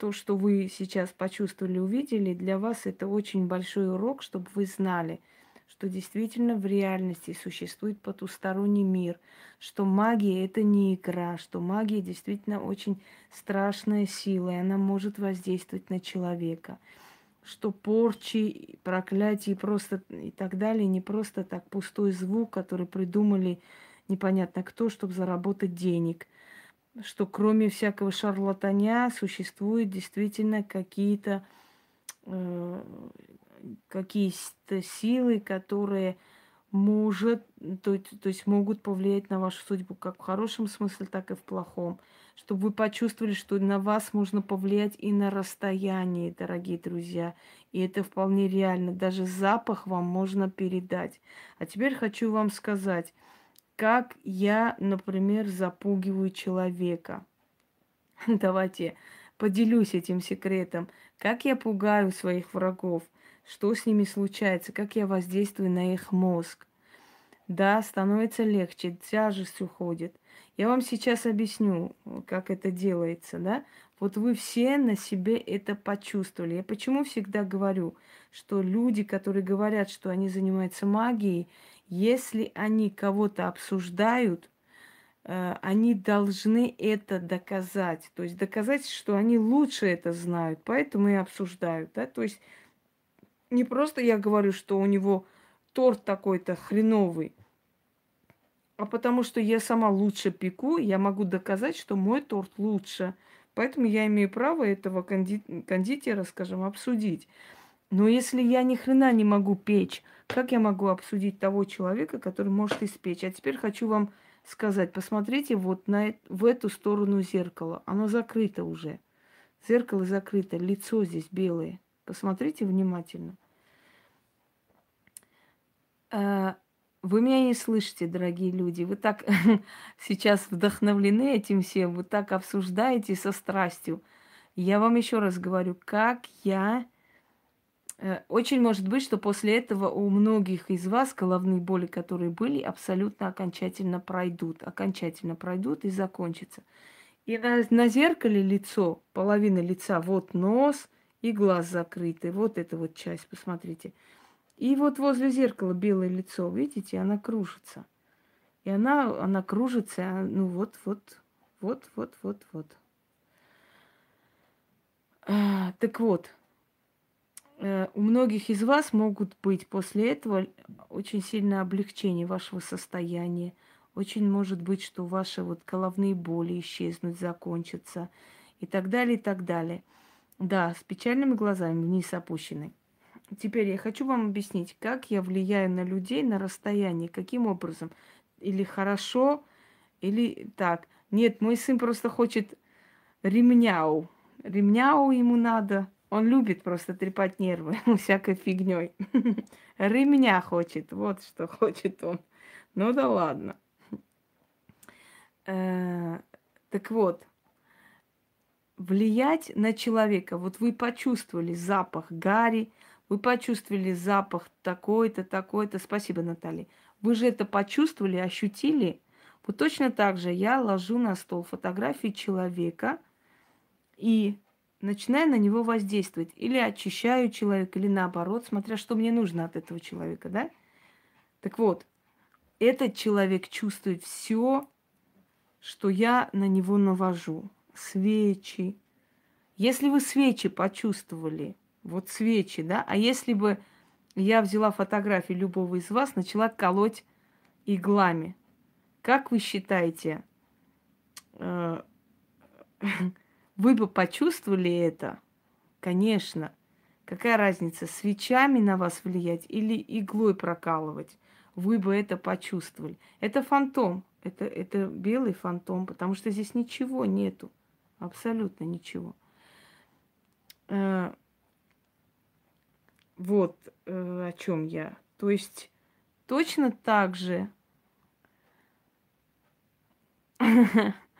то, что вы сейчас почувствовали, увидели, для вас это очень большой урок, чтобы вы знали, что действительно в реальности существует потусторонний мир, что магия это не игра, что магия действительно очень страшная сила, и она может воздействовать на человека, что порчи, проклятия просто и так далее не просто так пустой звук, который придумали непонятно кто, чтобы заработать денег. Что кроме всякого шарлатаня существуют действительно какие-то э, какие-то силы, которые может, то, то есть могут повлиять на вашу судьбу как в хорошем смысле, так и в плохом. Чтобы вы почувствовали, что на вас можно повлиять и на расстоянии, дорогие друзья. И это вполне реально. Даже запах вам можно передать. А теперь хочу вам сказать, как я, например, запугиваю человека. Давайте поделюсь этим секретом. Как я пугаю своих врагов, что с ними случается, как я воздействую на их мозг. Да, становится легче, тяжесть уходит. Я вам сейчас объясню, как это делается, да? Вот вы все на себе это почувствовали. Я почему всегда говорю, что люди, которые говорят, что они занимаются магией, если они кого-то обсуждают, э, они должны это доказать. То есть доказать, что они лучше это знают, поэтому и обсуждают. Да? То есть не просто я говорю, что у него торт такой-то хреновый, а потому что я сама лучше пеку, я могу доказать, что мой торт лучше. Поэтому я имею право этого конди- кондитера, скажем, обсудить. Но если я ни хрена не могу печь, как я могу обсудить того человека, который может испечь? А теперь хочу вам сказать, посмотрите вот на, в эту сторону зеркала. Оно закрыто уже. Зеркало закрыто, лицо здесь белое. Посмотрите внимательно. А, вы меня не слышите, дорогие люди. Вы так сейчас вдохновлены этим всем, вы так обсуждаете со страстью. Я вам еще раз говорю, как я очень может быть, что после этого у многих из вас головные боли, которые были, абсолютно окончательно пройдут. Окончательно пройдут и закончатся. И на, на зеркале лицо, половина лица, вот нос и глаз закрытый. Вот эта вот часть, посмотрите. И вот возле зеркала белое лицо, видите, она кружится. И она, она кружится, а, ну вот, вот, вот, вот, вот, вот. А, так вот, Э, у многих из вас могут быть после этого очень сильное облегчение вашего состояния. Очень может быть, что ваши вот головные боли исчезнут, закончатся и так далее, и так далее. Да, с печальными глазами вниз опущены. Теперь я хочу вам объяснить, как я влияю на людей на расстоянии, каким образом. Или хорошо, или так. Нет, мой сын просто хочет ремняу. Ремняу ему надо. Он любит просто трепать нервы всякой фигней. Ремня хочет, вот что хочет он. Ну да ладно. Э, так вот, влиять на человека. Вот вы почувствовали запах гари, вы почувствовали запах такой-то, такой-то. Спасибо, Наталья. Вы же это почувствовали, ощутили. Вот точно так же я ложу на стол фотографии человека и начинаю на него воздействовать. Или очищаю человека, или наоборот, смотря что мне нужно от этого человека, да? Так вот, этот человек чувствует все, что я на него навожу свечи. Если вы свечи почувствовали, вот свечи, да, а если бы я взяла фотографии любого из вас, начала колоть иглами, как вы считаете, э, вы бы почувствовали это? Конечно. Какая разница, свечами на вас влиять или иглой прокалывать? Вы бы это почувствовали. Это фантом. Это, это белый фантом, потому что здесь ничего нету. Абсолютно ничего. Э, вот э, о чем я. То есть точно так же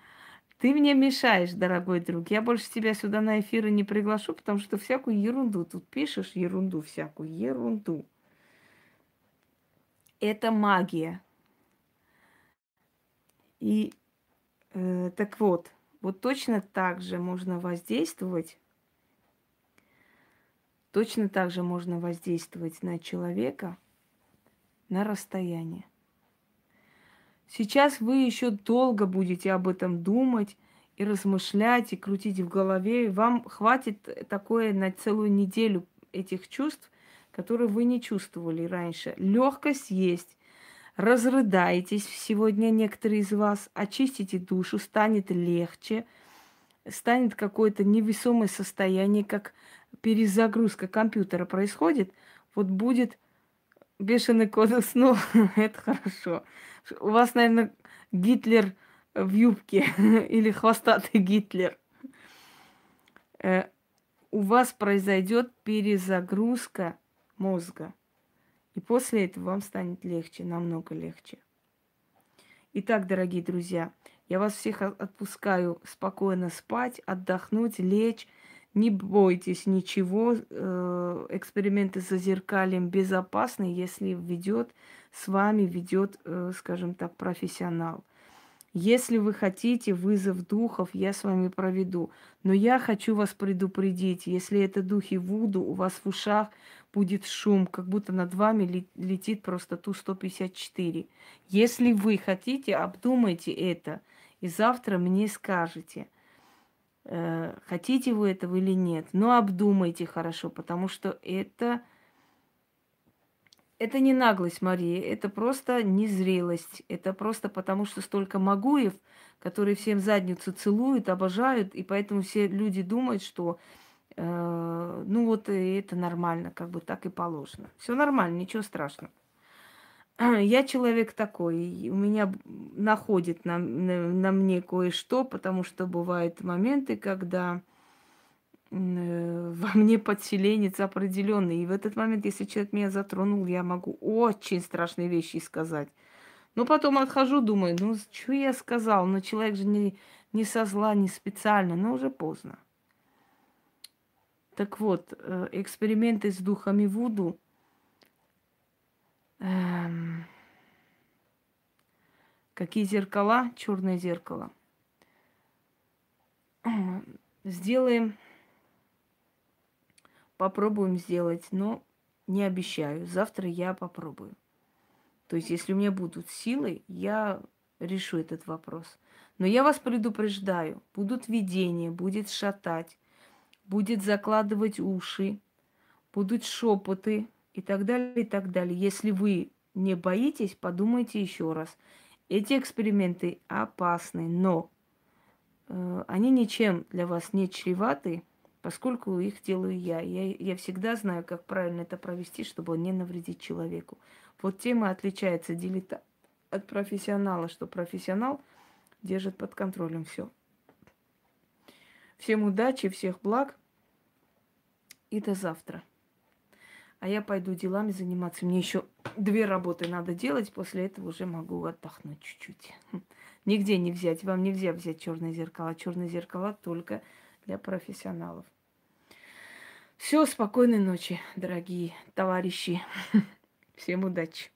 ты мне мешаешь, дорогой друг. Я больше тебя сюда на эфиры не приглашу, потому что всякую ерунду тут пишешь, ерунду всякую, ерунду. Это магия. И э, так вот, вот точно так же можно воздействовать, точно так же можно воздействовать на человека на расстояние. Сейчас вы еще долго будете об этом думать и размышлять, и крутить в голове. Вам хватит такое на целую неделю этих чувств, которые вы не чувствовали раньше. Легкость есть, разрыдаетесь сегодня некоторые из вас, очистите душу, станет легче, станет какое-то невесомое состояние, как перезагрузка компьютера происходит, вот будет бешеный кодекс, ну, это хорошо. У вас, наверное, Гитлер в юбке или хвостатый Гитлер. Э, у вас произойдет перезагрузка мозга. И после этого вам станет легче, намного легче. Итак, дорогие друзья, я вас всех отпускаю спокойно спать, отдохнуть, лечь. Не бойтесь ничего. Э, эксперименты с зазеркалием безопасны, если ведет с вами, ведет, э, скажем так, профессионал. Если вы хотите вызов духов, я с вами проведу. Но я хочу вас предупредить, если это духи Вуду, у вас в ушах будет шум, как будто над вами летит просто Ту-154. Если вы хотите, обдумайте это. И завтра мне скажете, хотите вы этого или нет. Но обдумайте хорошо, потому что это это не наглость, Мария, это просто незрелость. Это просто потому, что столько магуев, которые всем задницу целуют, обожают, и поэтому все люди думают, что э, ну вот это нормально, как бы так и положено. Все нормально, ничего страшного. Я человек такой, у меня находит на, на, на мне кое-что, потому что бывают моменты, когда Э, во мне подселенец определенный. И в этот момент, если человек меня затронул, я могу очень страшные вещи сказать. Но потом отхожу, думаю, ну, что я сказал? Но человек же не, не со зла, не специально, но уже поздно. Так вот, э, эксперименты с духами Вуду. Эм, какие зеркала? Черное зеркало. Сделаем попробуем сделать, но не обещаю. Завтра я попробую. То есть, если у меня будут силы, я решу этот вопрос. Но я вас предупреждаю, будут видения, будет шатать, будет закладывать уши, будут шепоты и так далее, и так далее. Если вы не боитесь, подумайте еще раз. Эти эксперименты опасны, но э, они ничем для вас не чреваты, поскольку их делаю я. я. Я всегда знаю, как правильно это провести, чтобы не навредить человеку. Вот тема отличается дилета от профессионала, что профессионал держит под контролем все. Всем удачи, всех благ и до завтра. А я пойду делами заниматься. Мне еще две работы надо делать, после этого уже могу отдохнуть чуть-чуть. Нигде не взять. Вам нельзя взять черные зеркала. Черные зеркала только для профессионалов. Все, спокойной ночи, дорогие товарищи. Всем удачи.